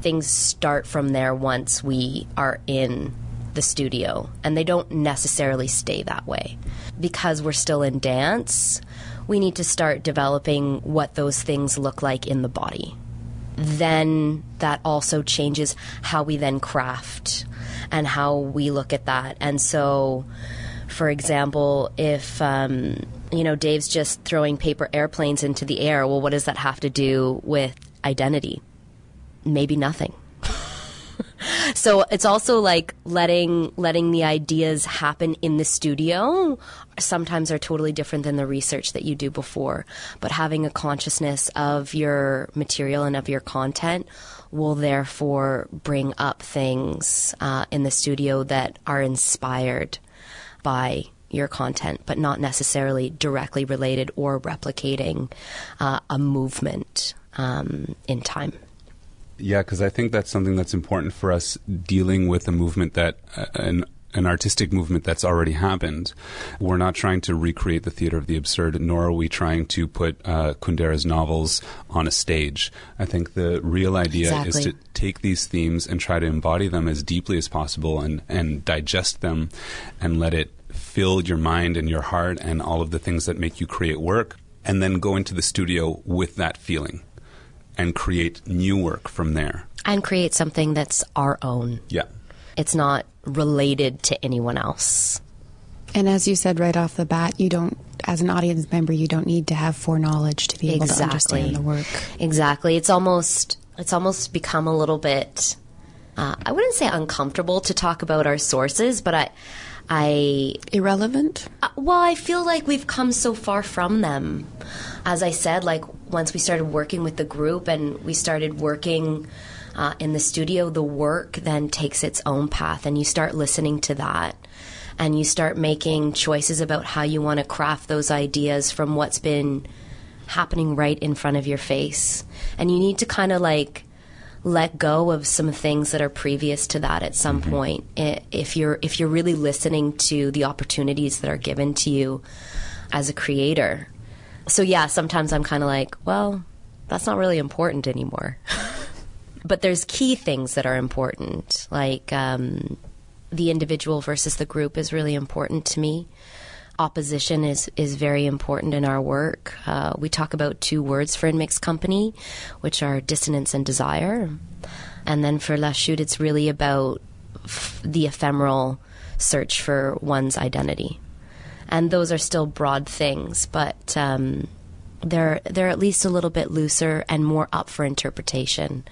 Speaker 4: things start from there once we are in the studio. And they don't necessarily stay that way. Because we're still in dance we need to start developing what those things look like in the body. Then that also changes how we then craft and how we look at that. And so, for example, if um, you know Dave's just throwing paper airplanes into the air, well, what does that have to do with identity? Maybe nothing. So it's also like letting letting the ideas happen in the studio sometimes are totally different than the research that you do before but having a consciousness of your material and of your content will therefore bring up things uh, in the studio that are inspired by your content, but not necessarily directly related or replicating uh, a movement um, in time.
Speaker 5: Yeah, because I think that's something that's important for us dealing with a movement that uh, an an artistic movement that's already happened. We're not trying to recreate the theater of the absurd, nor are we trying to put uh, Kundera's novels on a stage. I think the real idea exactly. is to take these themes and try to embody them as deeply as possible and, and digest them and let it fill your mind and your heart and all of the things that make you create work, and then go into the studio with that feeling and create new work from there.
Speaker 4: And create something that's our own.
Speaker 5: Yeah.
Speaker 4: It's not related to anyone else.
Speaker 3: And as you said right off the bat, you don't, as an audience member, you don't need to have foreknowledge to be able exactly. to understand the work.
Speaker 4: Exactly. It's almost, it's almost become a little bit, uh, I wouldn't say uncomfortable to talk about our sources, but I, I
Speaker 3: Irrelevant?
Speaker 4: uh, well, I feel like we've come so far from them. As I said, like once we started working with the group and we started working uh, in the studio, the work then takes its own path, and you start listening to that, and you start making choices about how you want to craft those ideas from what's been happening right in front of your face, and you need to kind of like let go of some things that are previous to that at some point. I- if you're if you're really listening to the opportunities that are given to you as a creator so yeah sometimes i'm kind of like well that's not really important anymore. But there's key things that are important like um, the individual versus the group is really important to me. Opposition is is very important in our work. Uh, we talk about two words for in mixed company, which are dissonance and desire, and then for La Chute, it's really about f- the ephemeral search for one's identity, and those are still broad things, but. Um, they're they're at least a little bit looser and more up for interpretation.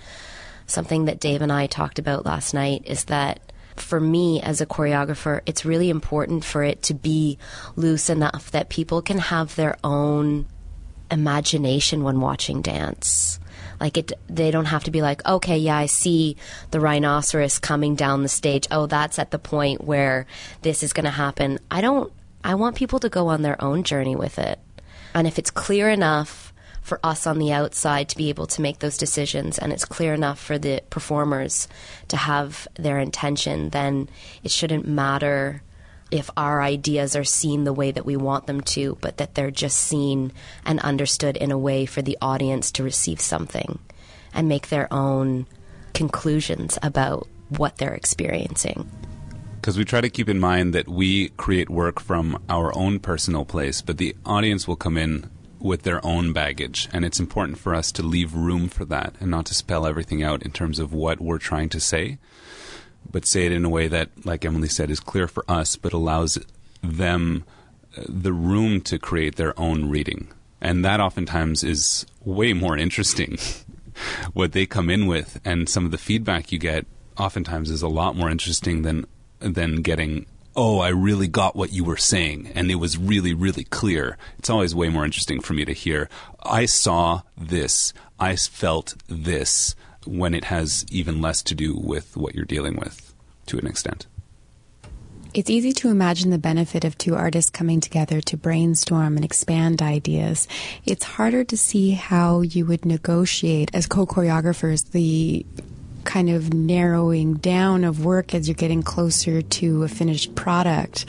Speaker 4: Something that Dave and I talked about last night is that for me as a choreographer, it's really important for it to be loose enough that people can have their own imagination when watching dance. Like it, they don't have to be like, okay, yeah, I see the rhinoceros coming down the stage. Oh, that's at the point where this is going to happen. I don't. I want people to go on their own journey with it, and if it's clear enough for us on the outside to be able to make those decisions and it's clear enough for the performers to have their intention, then it shouldn't matter if our ideas are seen the way that we want them to, but that they're just seen and understood in a way for the audience to receive something and make their own conclusions about what they're experiencing.
Speaker 5: Because we try to keep in mind that we create work from our own personal place, but the audience will come in with their own baggage. And it's important for us to leave room for that and not to spell everything out in terms of what we're trying to say, but say it in a way that, like Emily said, is clear for us, but allows them uh, the room to create their own reading. And that oftentimes is way more interesting. what they come in with and some of the feedback you get oftentimes is a lot more interesting than than getting oh, I really got what you were saying, and it was really, really clear. It's always way more interesting for me to hear, I saw this, I felt this, when it has even less to do with what you're dealing with to an extent.
Speaker 3: It's easy to imagine the benefit of two artists coming together to brainstorm and expand ideas. It's harder to see how you would negotiate as co choreographers the kind of narrowing down of work as you're getting closer to a finished product.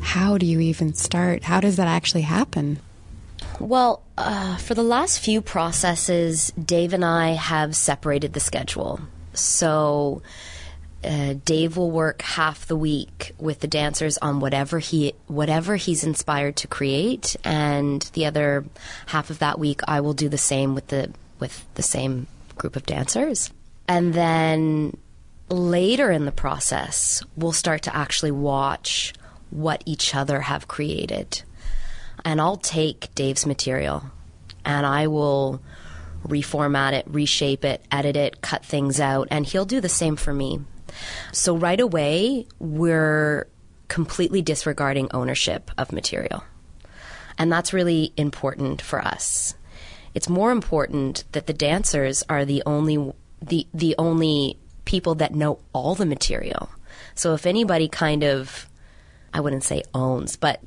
Speaker 3: How do you even start? How does that actually happen?
Speaker 4: Well, uh, for the last few processes, Dave and I have separated the schedule. So uh, Dave will work half the week with the dancers on whatever he whatever he's inspired to create, and the other half of that week I will do the same with the with the same group of dancers. And then later in the process, we'll start to actually watch what each other have created. And I'll take Dave's material and I will reformat it, reshape it, edit it, cut things out, and he'll do the same for me. So right away, we're completely disregarding ownership of material. And that's really important for us. It's more important that the dancers are the only the the only people that know all the material. So if anybody kind of I wouldn't say owns, but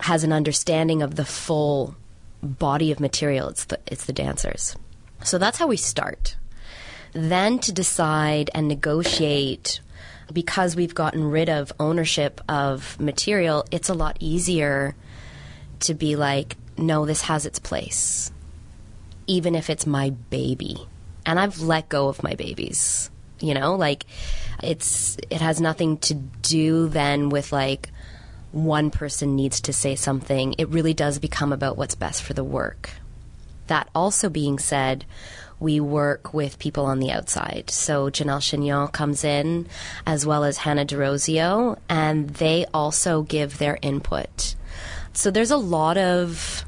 Speaker 4: has an understanding of the full body of material, it's the it's the dancers. So that's how we start. Then to decide and negotiate because we've gotten rid of ownership of material, it's a lot easier to be like, no, this has its place. Even if it's my baby and I've let go of my babies. You know, like it's it has nothing to do then with like one person needs to say something. It really does become about what's best for the work. That also being said, we work with people on the outside. So Janelle Chignon comes in, as well as Hannah DeRosio, and they also give their input. So there's a lot of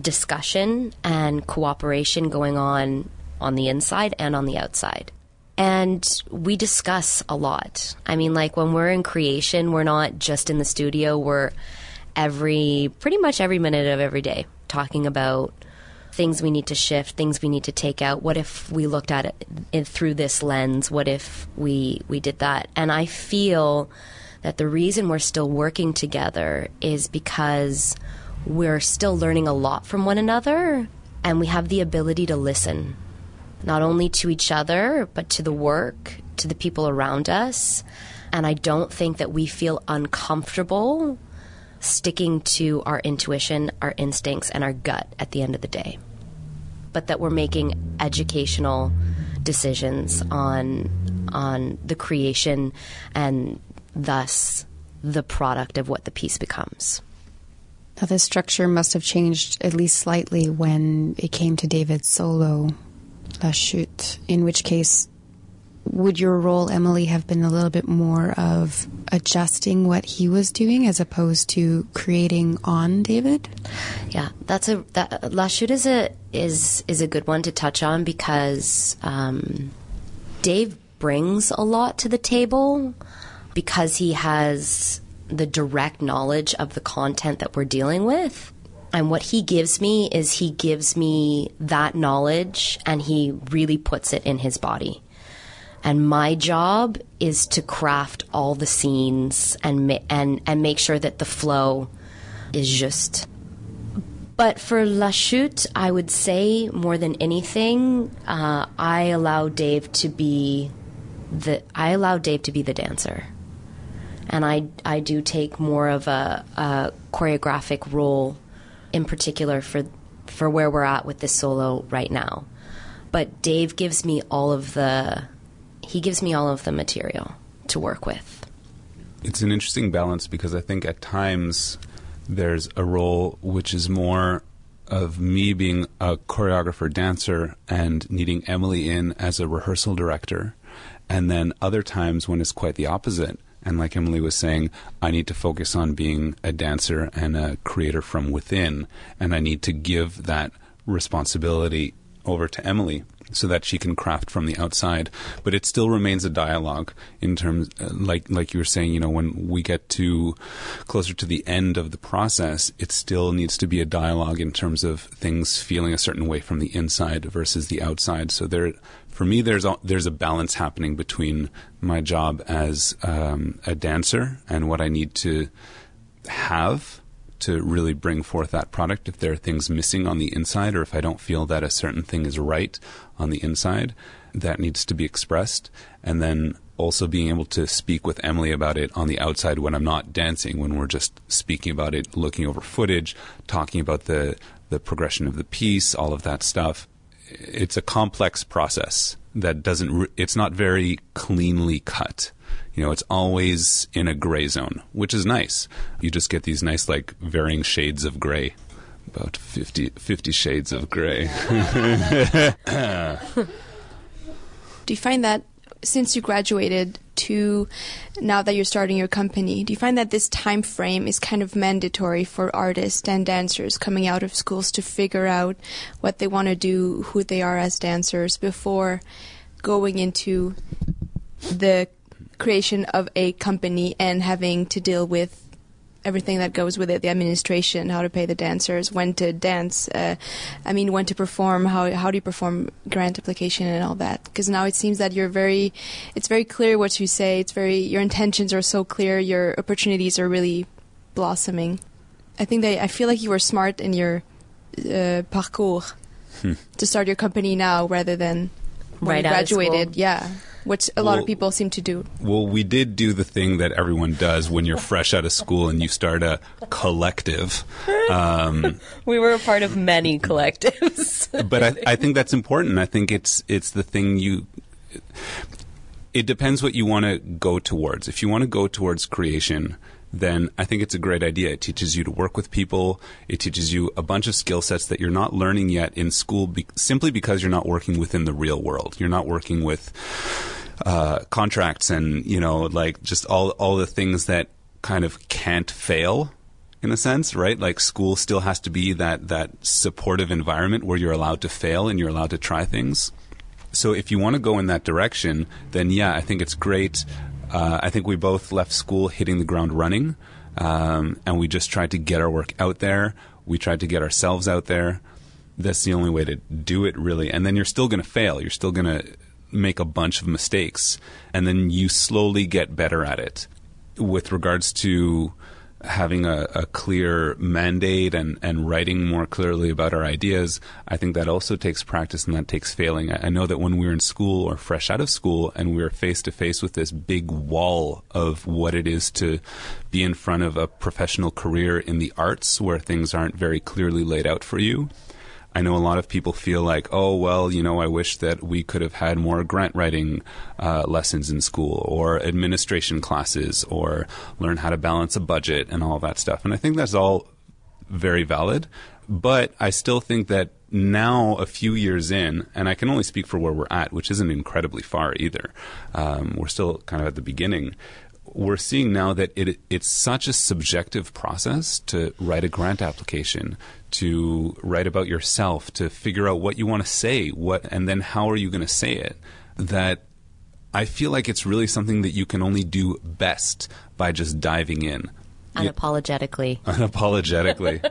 Speaker 4: discussion and cooperation going on on the inside and on the outside. and we discuss a lot. I mean, like when we're in creation, we're not just in the studio, we're every pretty much every minute of every day talking about things we need to shift, things we need to take out. What if we looked at it through this lens? What if we we did that? And I feel that the reason we're still working together is because we're still learning a lot from one another and we have the ability to listen not only to each other but to the work, to the people around us. And I don't think that we feel uncomfortable sticking to our intuition, our instincts, and our gut at the end of the day. But that we're making educational decisions on on the creation and thus the product of what the piece becomes.
Speaker 3: Now, this structure must have changed at least slightly when it came to David's solo, La Chute, in which case, would your role, Emily, have been a little bit more of adjusting what he was doing as opposed to creating on David?
Speaker 4: Yeah, that's a that, La Chute is a is is a good one to touch on because um, Dave brings a lot to the table because he has the direct knowledge of the content that we're dealing with. And what he gives me is he gives me that knowledge and he really puts it in his body. And my job is to craft all the scenes and and and make sure that the flow is just. But for La Chute, I would say more than anything, uh, I allow Dave to be the I allow Dave to be the dancer and I I do take more of a, a choreographic role, in particular for for where we're at with this solo right now. But Dave gives me all of the he gives me all of the material to work with.
Speaker 5: It's an interesting balance because I think at times there's a role which is more of me being a choreographer dancer and needing Emily in as a rehearsal director. And then other times when it's quite the opposite, and like Emily was saying, I need to focus on being a dancer and a creator from within. And I need to give that responsibility over to Emily so that she can craft from the outside. But it still remains a dialogue in terms, uh, like like you were saying, you know, when we get to closer to the end of the process, it still needs to be a dialogue in terms of things feeling a certain way from the inside versus the outside. So there, for me, there's a, there's a balance happening between my job as um, a dancer and what I need to have to really bring forth that product. If there are things missing on the inside, or if I don't feel that a certain thing is right on the inside, that needs to be expressed. And then also being able to speak with Emily about it on the outside when I'm not dancing, when we're just speaking about it, looking over footage, talking about the the progression of the piece, all of that stuff it's a complex process that doesn't. It's not very cleanly cut. You know, it's always in a gray zone, which is nice. You just get these nice, like, varying shades of gray. About 50, 50 shades of gray.
Speaker 6: Do you find that since you graduated to now that you're starting your company, do you find that this time frame is kind of mandatory for artists and dancers coming out of schools to figure out what they want to do, who they are as dancers before going into the creation of a company and having to deal with everything that goes with it the administration how to pay the dancers when to dance uh, i mean when to perform how how do you perform grant application and all that? Because now it seems that you're very it's very clear what you say. It's very your intentions are so clear. Your opportunities are really blossoming. I think that i feel like you were smart in your uh, parcours hmm. to start your company now rather than when
Speaker 4: right
Speaker 6: you graduated yeah which a well, lot of people seem to do.
Speaker 5: Well, we did do the thing that everyone does when you're fresh out of school and you start a collective. Um,
Speaker 4: we were a part of many collectives.
Speaker 5: but I, I think that's important. I think it's it's the thing you. It depends what you want to go towards. If you want to go towards creation, then I think it's a great idea. It teaches you to work with people. It teaches you a bunch of skill sets that you're not learning yet in school be- simply because you're not working within the real world. You're not working with uh, contracts and, you know, like just all, all the things that kind of can't fail in a sense, right? Like school still has to be that, that supportive environment where you're allowed to fail and you're allowed to try things. so if you want to go in that direction, then yeah, I think it's great. Uh, I think we both left school hitting the ground running, um, and we just tried to get our work out there. We tried to get ourselves out there. That's the only way to do it, really. And then you're still going to fail. You're still going to make a bunch of mistakes, and then you slowly get better at it. With regards to having a, a, clear mandate and, and writing more clearly about our ideas, I think that also takes practice and that takes failing. I, I know that when we were in school or fresh out of school and we were face to face with this big wall of what it is to be in front of a professional career in the arts where things aren't very clearly laid out for you, I know a lot of people feel like, oh, well, you know, I wish that we could have had more grant writing uh, lessons in school or administration classes or learn how to balance a budget and all that stuff. And I think that's all very valid. But I still think that now, a few years in, and I can only speak for where we're at, which isn't incredibly far either. Um, we're still kind of at the beginning we're seeing now that it, it's such a subjective process to write a grant application, to write about yourself, to figure out what you want to say, what, and then how are you going to say it, that I feel like it's really something that you can only do best by just diving in.
Speaker 4: Unapologetically.
Speaker 5: Unapologetically.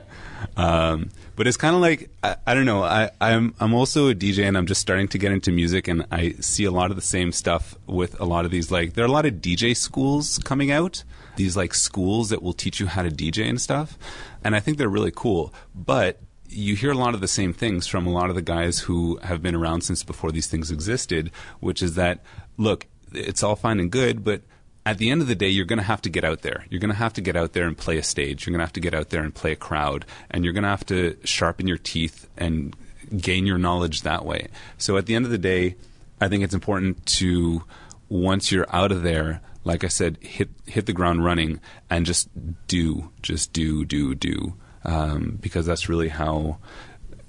Speaker 5: um, but it's kind of like I, I, don't know. I, I'm I'm also a DJ and I'm just starting to get into music and I see a lot of the same stuff with a lot of these like there are a lot of DJ schools coming out. These like schools that will teach you how to DJ and stuff, and I think they're really cool. But you hear a lot of the same things from a lot of the guys who have been around since before these things existed, which is that look, it's all fine and good, but at the end of the day, you're going to have to get out there. You're going to have to get out there and play a stage. You're going to have to get out there and play a crowd. And you're going to have to sharpen your teeth and gain your knowledge that way. So at the end of the day, I think it's important to, once you're out of there, like I said, hit, hit the ground running and just do, just do, do, do. Um, because that's really how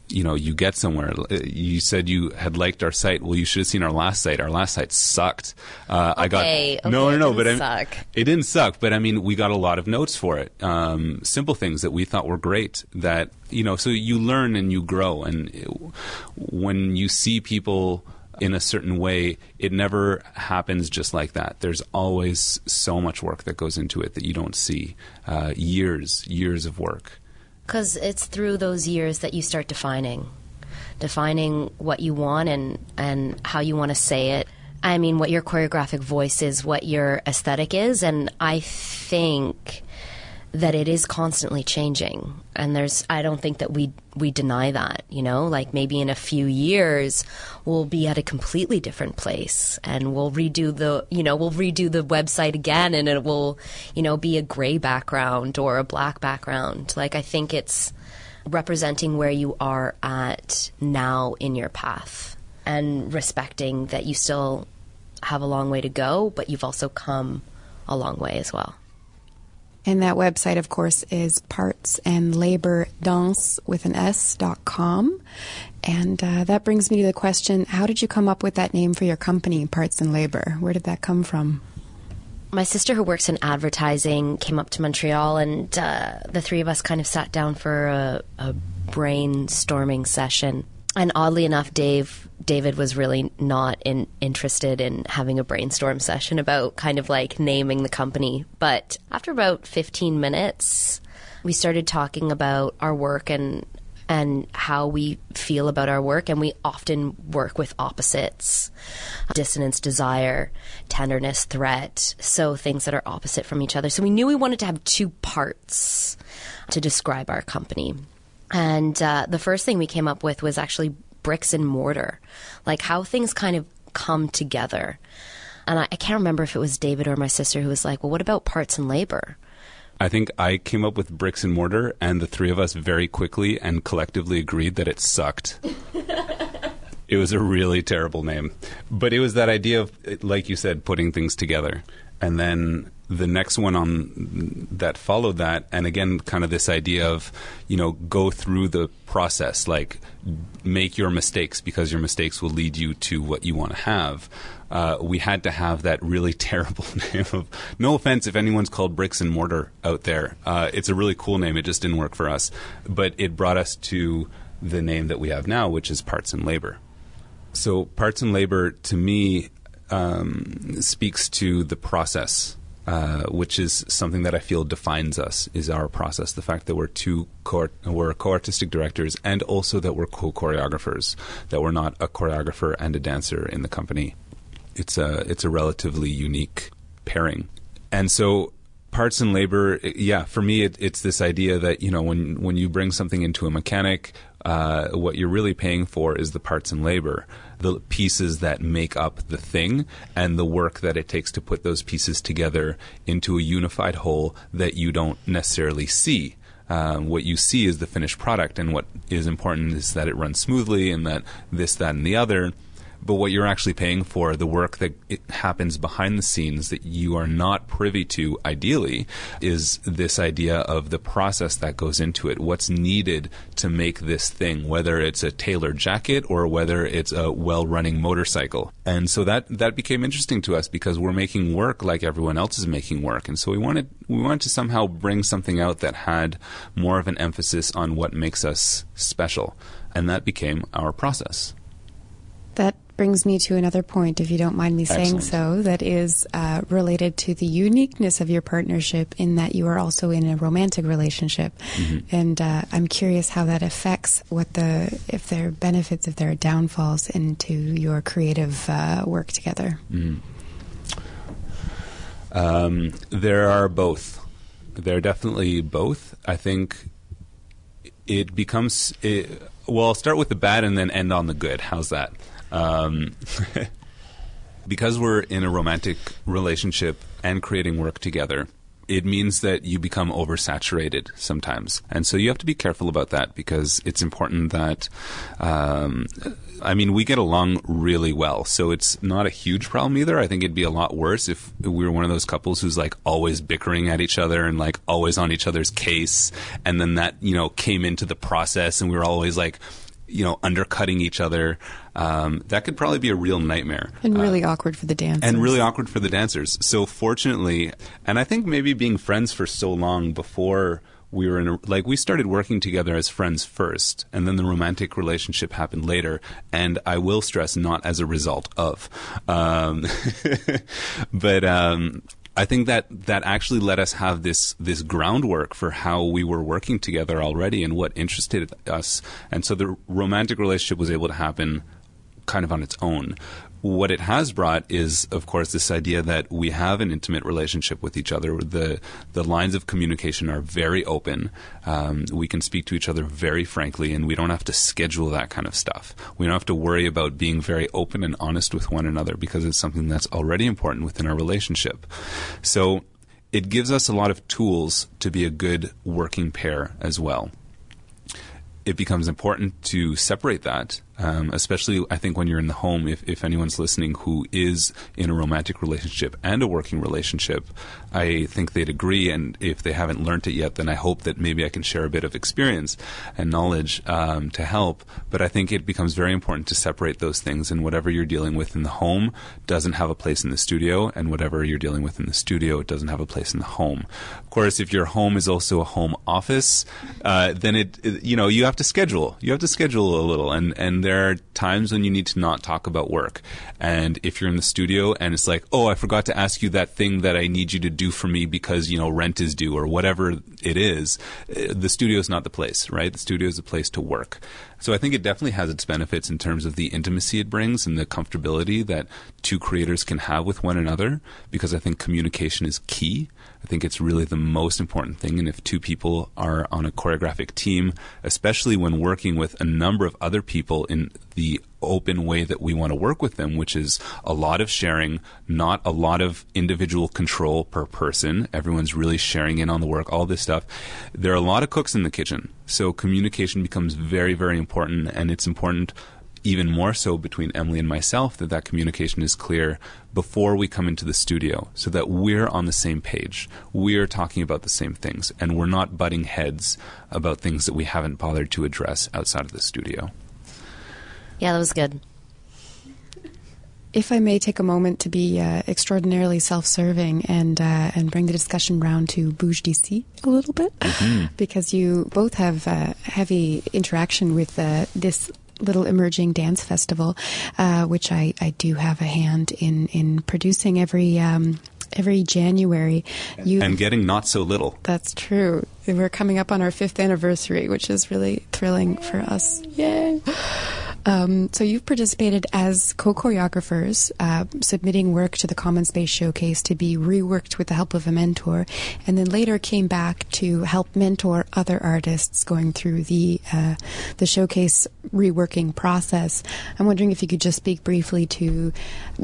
Speaker 5: you know you get somewhere. You said you had liked our site. Well, you should have seen our last site. Our last site sucked.
Speaker 4: Uh, okay, I got okay,
Speaker 5: no, no, no.
Speaker 4: But
Speaker 5: I, it didn't suck. But I mean, we got a lot of notes for it. Um, simple things that we thought were great. That you know, so you learn and you grow. And it, when you see people in a certain way, it never happens just like that. There's always so much work that goes into it that you don't see. Uh, years, years of work.
Speaker 4: Because it's through those years that you start defining, defining what you want and, and how you want to say it. I mean, what your choreographic voice is, what your aesthetic is. And I think that it is constantly changing. And there's i don't think that we we deny that you know? Like maybe in a few years we'll be at a completely different place and we'll redo the you know we'll redo the website again and it will you know be a gray background or a black background. Like i think it's representing where you are at now in your path and respecting that you still have a long way to go but you've also come a long way as well
Speaker 3: and that website, of course, is parts and labor dance with an S dot com. And uh, that brings me to the question how did you come up with that name for your company, Parts and Labor? Where did that come from?
Speaker 4: My sister, who works in advertising, came up to Montreal, and uh, the three of us kind of sat down for a, a brainstorming session. And oddly enough, Dave David was really not in, interested in having a brainstorm session about kind of like naming the company. But after about 15 minutes, we started talking about our work and and how we feel about our work. And we often work with opposites dissonance desire tenderness threat. So things that are opposite from each other. So we knew we wanted to have two parts to describe our company and uh, the first thing we came up with was actually bricks and mortar, like how things kind of come together. And I, I can't remember if it was David or my sister who was like, well, what about parts and labor?
Speaker 5: I think I came up with bricks and mortar, and the three of us very quickly and collectively agreed that it sucked. it was a really terrible name. But it was that idea of, like you said, putting things together. And then the next one on that followed that, and again, kind of this idea of, you know, go through the process, like make your mistakes because your mistakes will lead you to what you want to have. Uh, we had to have that really terrible name of. No offense if anyone's called bricks and mortar out there. Uh, it's a really cool name. It just didn't work for us, but it brought us to the name that we have now, which is parts and labor. So parts and labor to me um, speaks to the process. Uh, which is something that I feel defines us is our process. The fact that we're two co- we're co-artistic directors, and also that we're co-choreographers. That we're not a choreographer and a dancer in the company. It's a it's a relatively unique pairing, and so parts and labor. Yeah, for me, it, it's this idea that you know when when you bring something into a mechanic, uh, what you're really paying for is the parts and labor the pieces that make up the thing and the work that it takes to put those pieces together into a unified whole that you don't necessarily see. Um, what you see is the finished product, and what is important is that it runs smoothly and that this, that, and the other but what you're actually paying for, the work that happens behind the scenes that you are not privy to, ideally, is this idea of the process that goes into it. What's needed to make this thing, whether it's a tailored jacket or whether it's a well-running motorcycle. And so that that became interesting to us because we're making work like everyone else is making work, and so we wanted we wanted to somehow bring something out that had more of an emphasis on what makes us special, and that became our process.
Speaker 3: That brings me to another point, if you don't mind me saying so, that is uh, related to the uniqueness of your partnership in that you are also in a romantic relationship. Mm-hmm. And uh, I'm curious how that affects what the, if there are benefits, if there are downfalls into your creative uh, work together.
Speaker 5: Mm-hmm. Um, there are both. There are definitely both. I think it becomes. It, well, I'll start with the bad and then end on the good. How's that? Um, because we're in a romantic relationship and creating work together, it means that you become oversaturated sometimes. And so you have to be careful about that because it's important that, um, I mean, we get along really well. So it's not a huge problem either. I think it'd be a lot worse if we were one of those couples who's like always bickering at each other and like always on each other's case. And then that, you know, came into the process and we were always like, you know, undercutting each other. Um, that could probably be a real nightmare.
Speaker 3: And really uh, awkward for the dancers.
Speaker 5: And really awkward for the dancers. So fortunately, and I think maybe being friends for so long before we were in a, like we started working together as friends first and then the romantic relationship happened later and i will stress not as a result of um, but um, I think that that actually let us have this this groundwork for how we were working together already and what interested us. And so the romantic relationship was able to happen kind of on its own what it has brought is, of course, this idea that we have an intimate relationship with each other. The the lines of communication are very open. Um, we can speak to each other very frankly, and we don't have to schedule that kind of stuff. We don't have to worry about being very open and honest with one another because it's something that's already important within our relationship. So it gives us a lot of tools to be a good working pair as well. It becomes important to separate that um, especially, I think when you're in the home, if, if anyone's listening who is in a romantic relationship and a working relationship, I think they'd agree. And if they haven't learned it yet, then I hope that maybe I can share a bit of experience and knowledge um, to help. But I think it becomes very important to separate those things. And whatever you're dealing with in the home doesn't have a place in the studio, and whatever you're dealing with in the studio, it doesn't have a place in the home. Of course, if your home is also a home office, uh, then it, it, you know, you have to schedule. You have to schedule a little, and and there are times when you need to not talk about work. And if you're in the studio and it's like, oh, I forgot to ask you that thing that I need you to do for me because, you know, rent is due or whatever it is, eh, the studio is not the place, right? The studio is the place to work. So I think it definitely has its benefits in terms of the intimacy it brings and the comfortability that two creators can have with one another because I think communication is key. I think it's really the most important thing. And if two people are on a choreographic team, especially when working with a number of other people in the open way that we want to work with them, which is a lot of sharing, not a lot of individual control per person. Everyone's really sharing in on the work, all this stuff. There are a lot of cooks in the kitchen. So communication becomes very, very important. And it's important even more so between Emily and myself that that communication is clear before we come into the studio so that we're on the same page. We're talking about the same things and we're not butting heads about things that we haven't bothered to address outside of the studio.
Speaker 4: Yeah, that was good.
Speaker 3: If I may take a moment to be uh, extraordinarily self-serving and uh, and bring the discussion round to Bouge d'ici a little bit, mm-hmm. because you both have uh, heavy interaction with uh, this little emerging dance festival, uh, which I, I do have a hand in in producing every. Um, every January,
Speaker 5: you and getting not so little.
Speaker 3: That's true. We're coming up on our fifth anniversary, which is really thrilling for us. Yay! Um, so you've participated as co-choreographers, uh, submitting work to the Common Space Showcase to be reworked with the help of a mentor, and then later came back to help mentor other artists going through the uh, the showcase reworking process. I'm wondering if you could just speak briefly to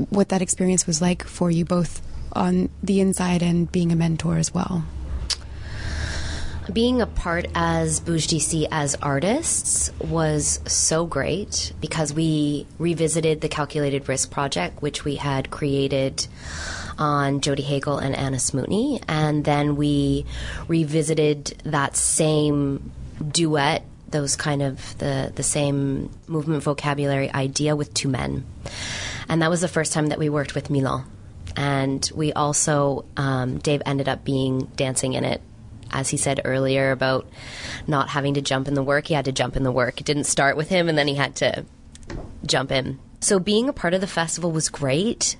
Speaker 3: what that experience was like for you, both on the inside and being a mentor as well.
Speaker 4: Being a part as Bouge d'ici as artists was so great because we revisited the Calculated Risk Project, which we had created on Jody Hegel and Anna Smootney, and then we revisited that same duet, those kind of the the same movement vocabulary idea with two men, and that was the first time that we worked with Milan, and we also um, Dave ended up being dancing in it as he said earlier about not having to jump in the work, he had to jump in the work. It didn't start with him, and then he had to jump in. So being a part of the festival was great.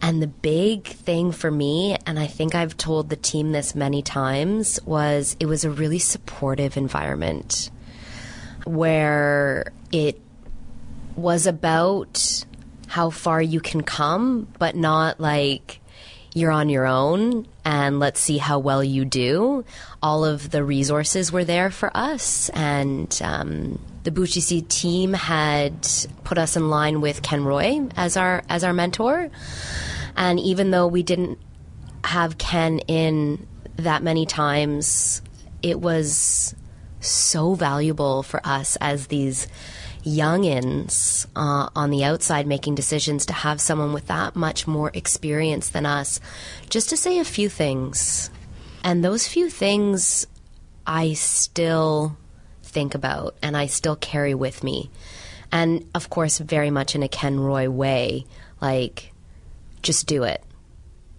Speaker 4: And the big thing for me, and I think I've told the team this many times, was it was a really supportive environment where it was about how far you can come, but not like you're on your own and let's see how well you do. All of the resources were there for us, and um, the DC team had put us in line with Ken Roy as our as our mentor. And even though we didn't have Ken in that many times, it was so valuable for us as these youngins uh, on the outside making decisions to have someone with that much more experience than us just to say a few things. And those few things I still think about and I still carry with me. And of course, very much in a Ken Roy way, like, just do it.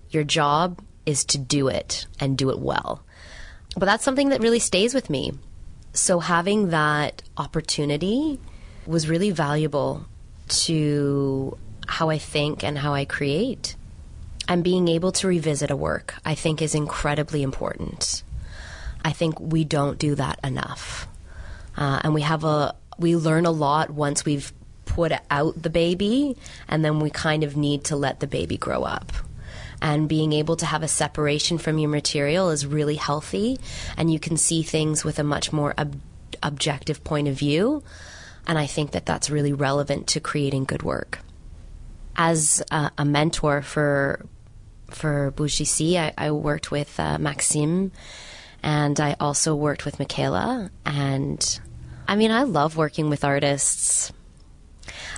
Speaker 4: Your job is to do it and do it well. But that's something that really stays with me. So having that opportunity was really valuable to how I think and how I create. And being able to revisit a work, I think, is incredibly important. I think we don't do that enough. Uh, and we have a, we learn a lot once we've put out the baby, and then we kind of need to let the baby grow up. And being able to have a separation from your material is really healthy, and you can see things with a much more ob- objective point of view. And I think that that's really relevant to creating good work. As a, a mentor for for Bouge d'ici, I, I worked with uh, Maxime, and I also worked with Michaela. And I mean, I love working with artists.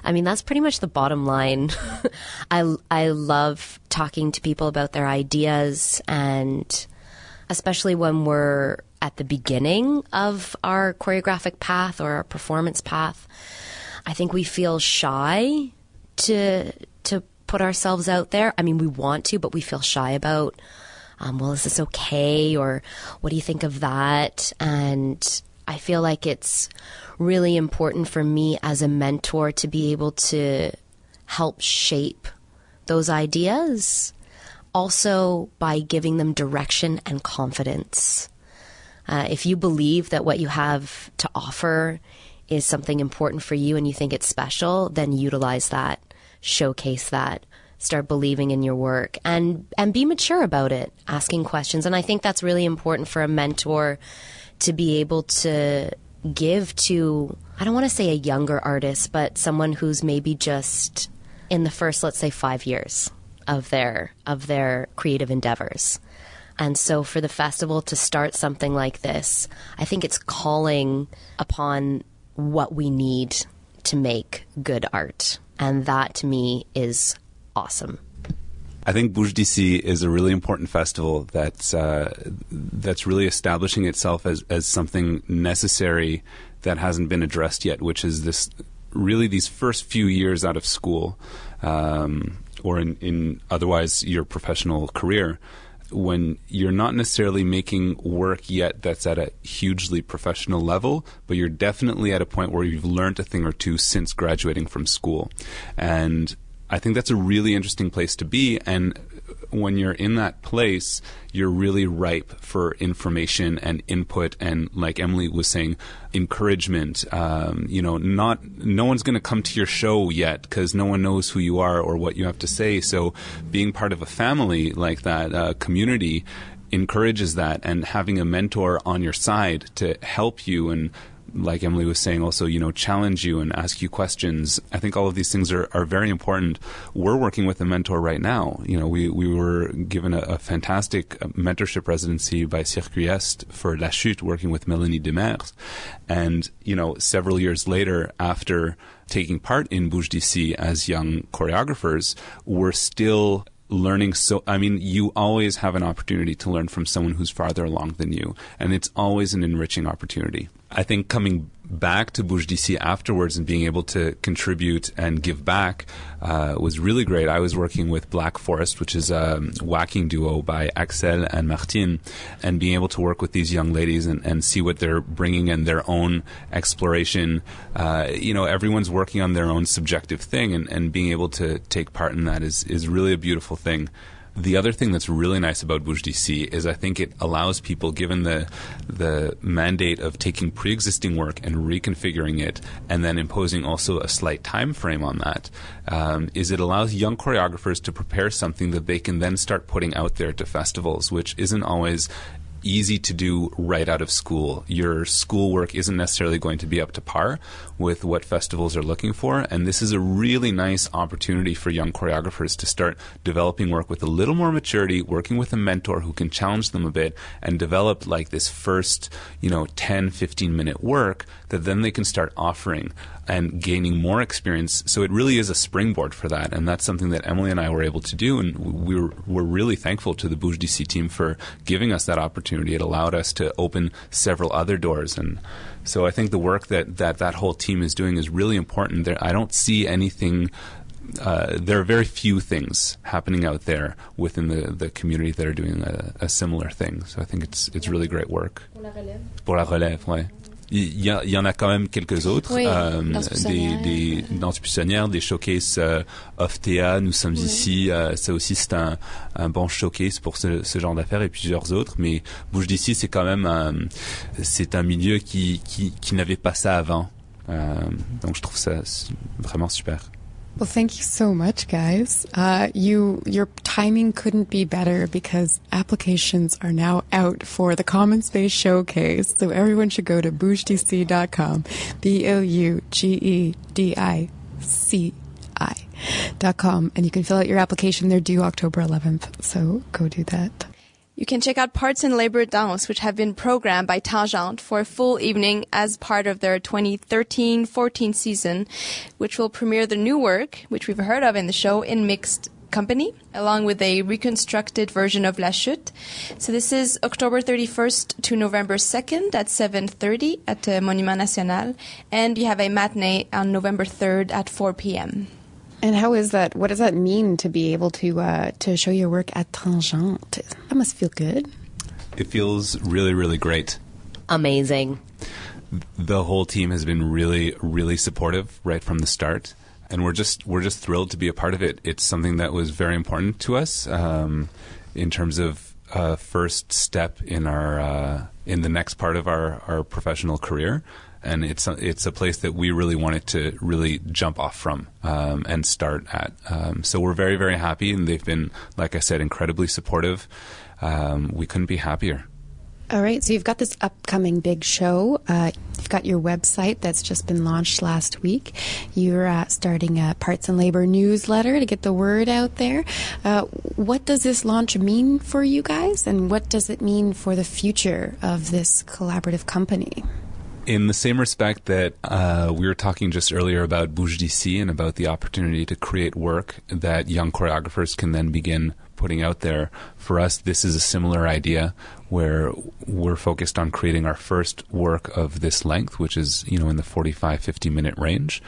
Speaker 4: I mean, that's pretty much the bottom line. I, I love talking to people about their ideas, and especially when we're at the beginning of our choreographic path or our performance path, I think we feel shy to to put ourselves out there. I mean, we want to, but we feel shy about. Um, well, is this okay? Or what do you think of that? And I feel like it's really important for me as a mentor to be able to help shape those ideas also by giving them direction and confidence. Uh, if you believe that what you have to offer is something important for you and you think it's special, then utilize that, showcase that, start believing in your work and and be mature about it, asking questions. And I think that's really important for a mentor to be able to give to I don't want to say a younger artist, but someone who's maybe just in the first let's say 5 years of their of their creative endeavors. And so for the festival to start something like this, I think it's calling upon what we need to make good art. And that to me is awesome.
Speaker 5: I think DC is a really important festival that's uh, that's really establishing itself as, as something necessary that hasn't been addressed yet, which is this really these first few years out of school um, or in, in otherwise your professional career when you're not necessarily making work yet that's at a hugely professional level, but you're definitely at a point where you've learned a thing or two since graduating from school. And I think that's a really interesting place to be. And when you're in that place, you're really ripe for information and input, and like Emily was saying, encouragement. Um, you know, not no one's going to come to your show yet because no one knows who you are or what you have to say. So, being part of a family like that, uh, community, encourages that, and having a mentor on your side to help you and like Emily was saying, also, you know, challenge you and ask you questions. I think all of these things are, are very important. We're working with a mentor right now. You know, we, we were given a, a fantastic mentorship residency by Circuit Est for La Chute, working with Mélanie Demers. And, you know, several years later, after taking part in Bouge d'ici as young choreographers, we're still learning so i mean you always have an opportunity to learn from someone who's farther along than you and it's always an enriching opportunity i think coming back to Bouge d'ici afterwards and being able to contribute and give back uh, was really great. I was working with Black Forest, which is a waacking duo by Axel and Martine, and being able to work with these young ladies and, and see what they're bringing in their own exploration. Uh, you know, everyone's working on their own subjective thing, and, and being able to take part in that is, is really a beautiful thing. The other thing that's really nice about Bouge d'ici is I think it allows people, given the the mandate of taking pre-existing work and reconfiguring it, and then imposing also a slight time frame on that, um, is it allows young choreographers to prepare something that they can then start putting out there to festivals, which isn't always easy to do right out of school. Your schoolwork isn't necessarily going to be up to par with what festivals are looking for, and this is a really nice opportunity for young choreographers to start developing work with a little more maturity, working with a mentor who can challenge them a bit and develop like this first, you know, 10, 15 minute work that then they can start offering and gaining more experience. So it really is a springboard for that, and that's something that Emily and I were able to do, and we were, we're really thankful to the Bouge d'ici team for giving us that opportunity. It allowed us to open several other doors, and so I think the work that that, that whole team is doing is really important. There, I don't see anything. Uh, there are very few things happening out there within the, the community that are doing a, a similar thing. So I think it's it's really great work. Pour la relève, ouais. Il y, a, il y, en a quand même quelques autres.
Speaker 6: Oui,
Speaker 5: euh, des, des danses buissonnières, des showcases euh, off-TA, nous sommes
Speaker 6: Oui.
Speaker 5: ici. euh, ça aussi, c'est un, un bon showcase pour ce, ce genre d'affaires et plusieurs autres. Mais Bouge d'ici, c'est quand même un, c'est un milieu qui, qui, qui n'avait pas ça avant. Euh, donc je trouve ça vraiment super.
Speaker 3: Well, thank you so much, guys. Uh, you, your timing couldn't be better because applications are now out for the Common Space Showcase. So everyone should go to bougedici.com. B-O-U-G-E-D-I-C-I dot com. And you can fill out your application. They're due October 11th. So go do that.
Speaker 6: You can check out Parts and Labor Danse, which have been programmed by Tangente for a full evening as part of their 2013-14 season, which will premiere the new work, which we've heard of in the show, in mixed company, along with a reconstructed version of La Chute. So this is October 31st to November 2nd at 7.30 at uh, Monument National, and you have a matinee on November 3rd at 4 p.m.
Speaker 3: And how is that? What does that mean to be able to uh, to show your work at Tangente? That must feel good.
Speaker 5: It feels really, really great.
Speaker 4: Amazing.
Speaker 5: the whole team has been really really supportive right from the start and we're just we're just thrilled to be a part of it it's something that was very important to us um, in terms of uh, first step in our uh, in the next part of our, our professional career and it's a, it's a place that we really wanted to really jump off from um, and start at um, so we're very very happy and they've been like I said incredibly supportive um, we couldn't be happier
Speaker 3: All right, so you've got this upcoming big show. Uh, you've got your website that's just been launched last week. You're uh, starting a Parts and Labor newsletter to get the word out there. Uh, what does this launch mean for you guys, and what does it mean for the future of this collaborative company?
Speaker 5: In the same respect that uh, we were talking just earlier about Bouge d'ici and about the opportunity to create work that young choreographers can then begin putting out there, for us, this is a similar idea where we're focused on creating our first work of this length, which is, you know, in the 45, 50 minute range.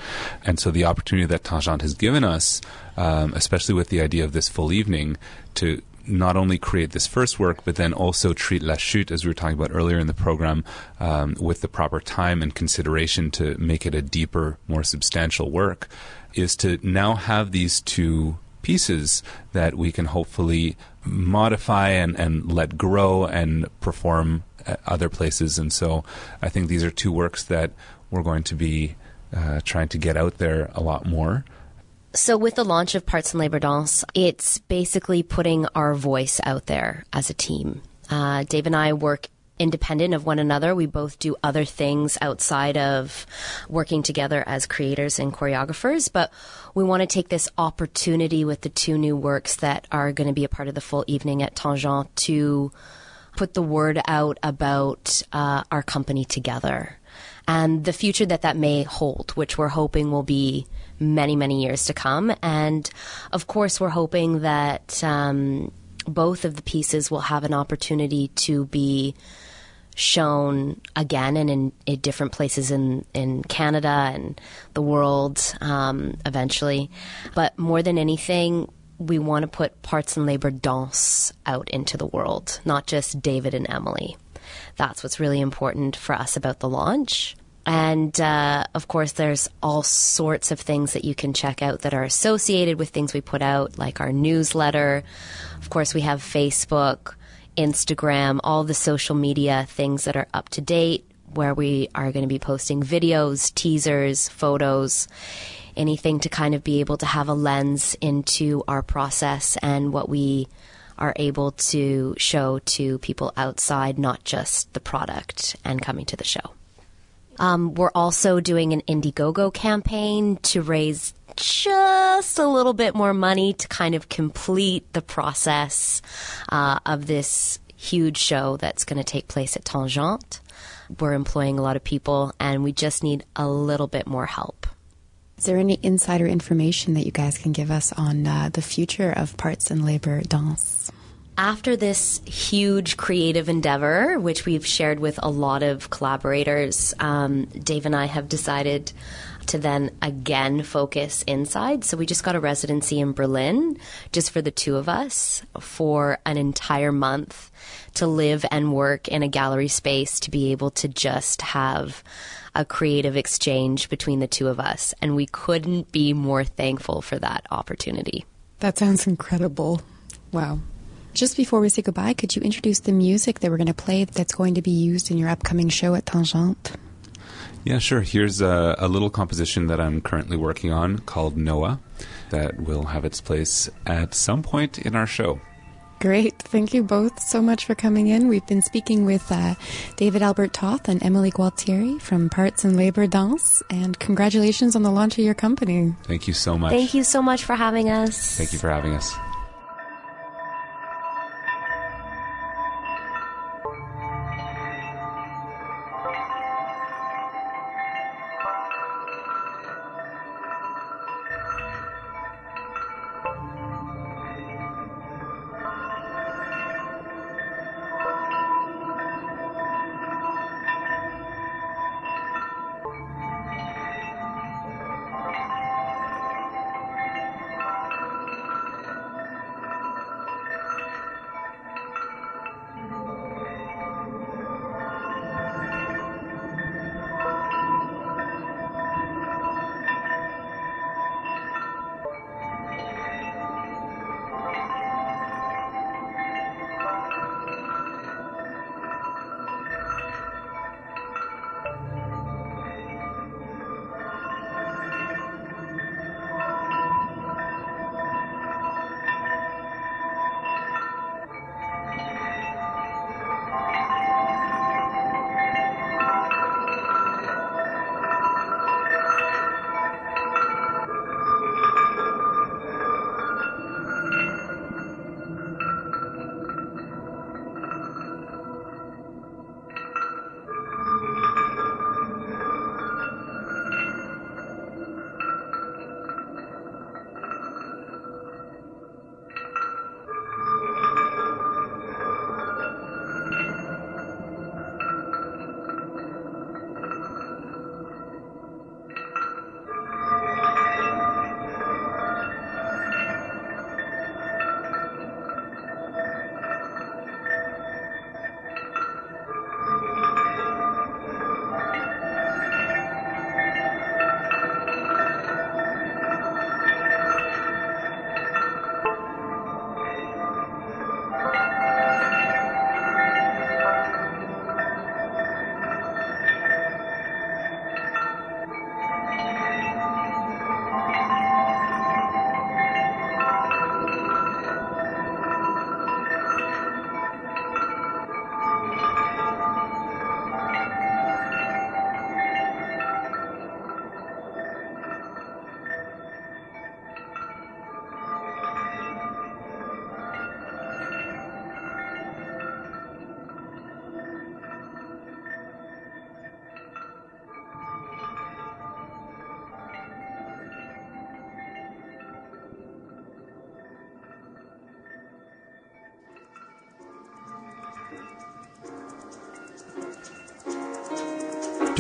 Speaker 5: And so the opportunity that Tangente has given us, um, especially with the idea of this full evening, to not only create this first work, but then also treat La Chute, as we were talking about earlier in the program, um, with the proper time and consideration to make it a deeper, more substantial work, is to now have these two pieces that we can hopefully modify and, and let grow and perform at other places. And so I think these are two works that we're going to be uh, trying to get out there a lot more.
Speaker 4: So, with the launch of Parts and Labor Danse, it's basically putting our voice out there as a team. Uh, Dave and I work independent of one another. We both do other things outside of working together as creators and choreographers, but we want to take this opportunity with the two new works that are going to be a part of the full evening at Tangente to put the word out about uh, our company together and the future that that may hold, which we're hoping will be many, many years to come. And of course, we're hoping that um, both of the pieces will have an opportunity to be shown again and in, in different places in, in Canada and the world um, eventually. But more than anything, we want to put Parts and Labor Danse out into the world, not just David and Emily. That's what's really important for us about the launch. And uh, of course, there's all sorts of things that you can check out that are associated with things we put out, like our newsletter. Of course, we have Facebook, Instagram, all the social media things that are up to date, where we are going to be posting videos, teasers, photos, anything to kind of be able to have a lens into our process and what we are able to show to people outside, not just the product and coming to the show. Um, we're also doing an Indiegogo campaign to raise just a little bit more money to kind of complete the process uh, of this huge show that's going to take place at Tangente. We're employing a lot of people, and we just need a little bit more help.
Speaker 3: Is there any insider information that you guys can give us on uh, the future of Parts and Labor Danse?
Speaker 4: After this huge creative endeavor, which we've shared with a lot of collaborators, um, Dave and I have decided to then again focus inside. So we just got a residency in Berlin just for the two of us for an entire month to live and work in a gallery space to be able to just have a creative exchange between the two of us. And we couldn't be more thankful for that opportunity.
Speaker 3: That sounds incredible. Wow. Just before we say goodbye, could you introduce the music that we're going to play that's going to be used in your upcoming show at Tangente?
Speaker 5: Yeah, sure. Here's a, a, little composition that I'm currently working on called Noah that will have its place at some point in our show.
Speaker 3: Great. Thank you both so much for coming in. We've been speaking with uh, David Albert Toth and Emily Gualtieri from Parts and Labor Danse, and congratulations on the launch of your company.
Speaker 5: Thank you so much.
Speaker 4: Thank you so much for having us.
Speaker 5: Thank you for having us.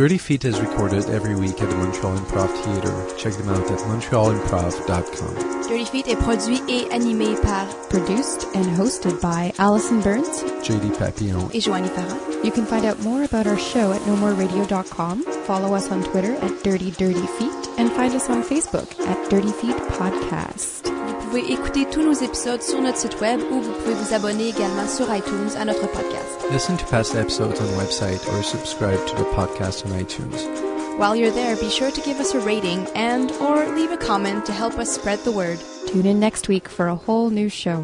Speaker 1: Dirty Feet is recorded every week at the Montreal Improv Theatre. Check them out at montrealimprov.com.
Speaker 6: Dirty Feet est produit et animé par
Speaker 3: Produced and hosted by Allison Burns.
Speaker 1: JD Papillon.
Speaker 6: et Joanie Farah.
Speaker 3: You can find out more about our show at nomoreradio.com, follow us on Twitter at Dirty Dirty Feet, and find us on Facebook at Dirty Feet Podcast.
Speaker 6: Pouvez écouter tous nos épisodes sur notre site web ou vous pouvez vous abonner également sur iTunes à notre podcast.
Speaker 1: Listen to past episodes on the website or subscribe to the podcast on iTunes.
Speaker 6: While you're there, be sure to give us a rating and or leave a comment to help us spread the word.
Speaker 3: Tune in next week for a whole new show.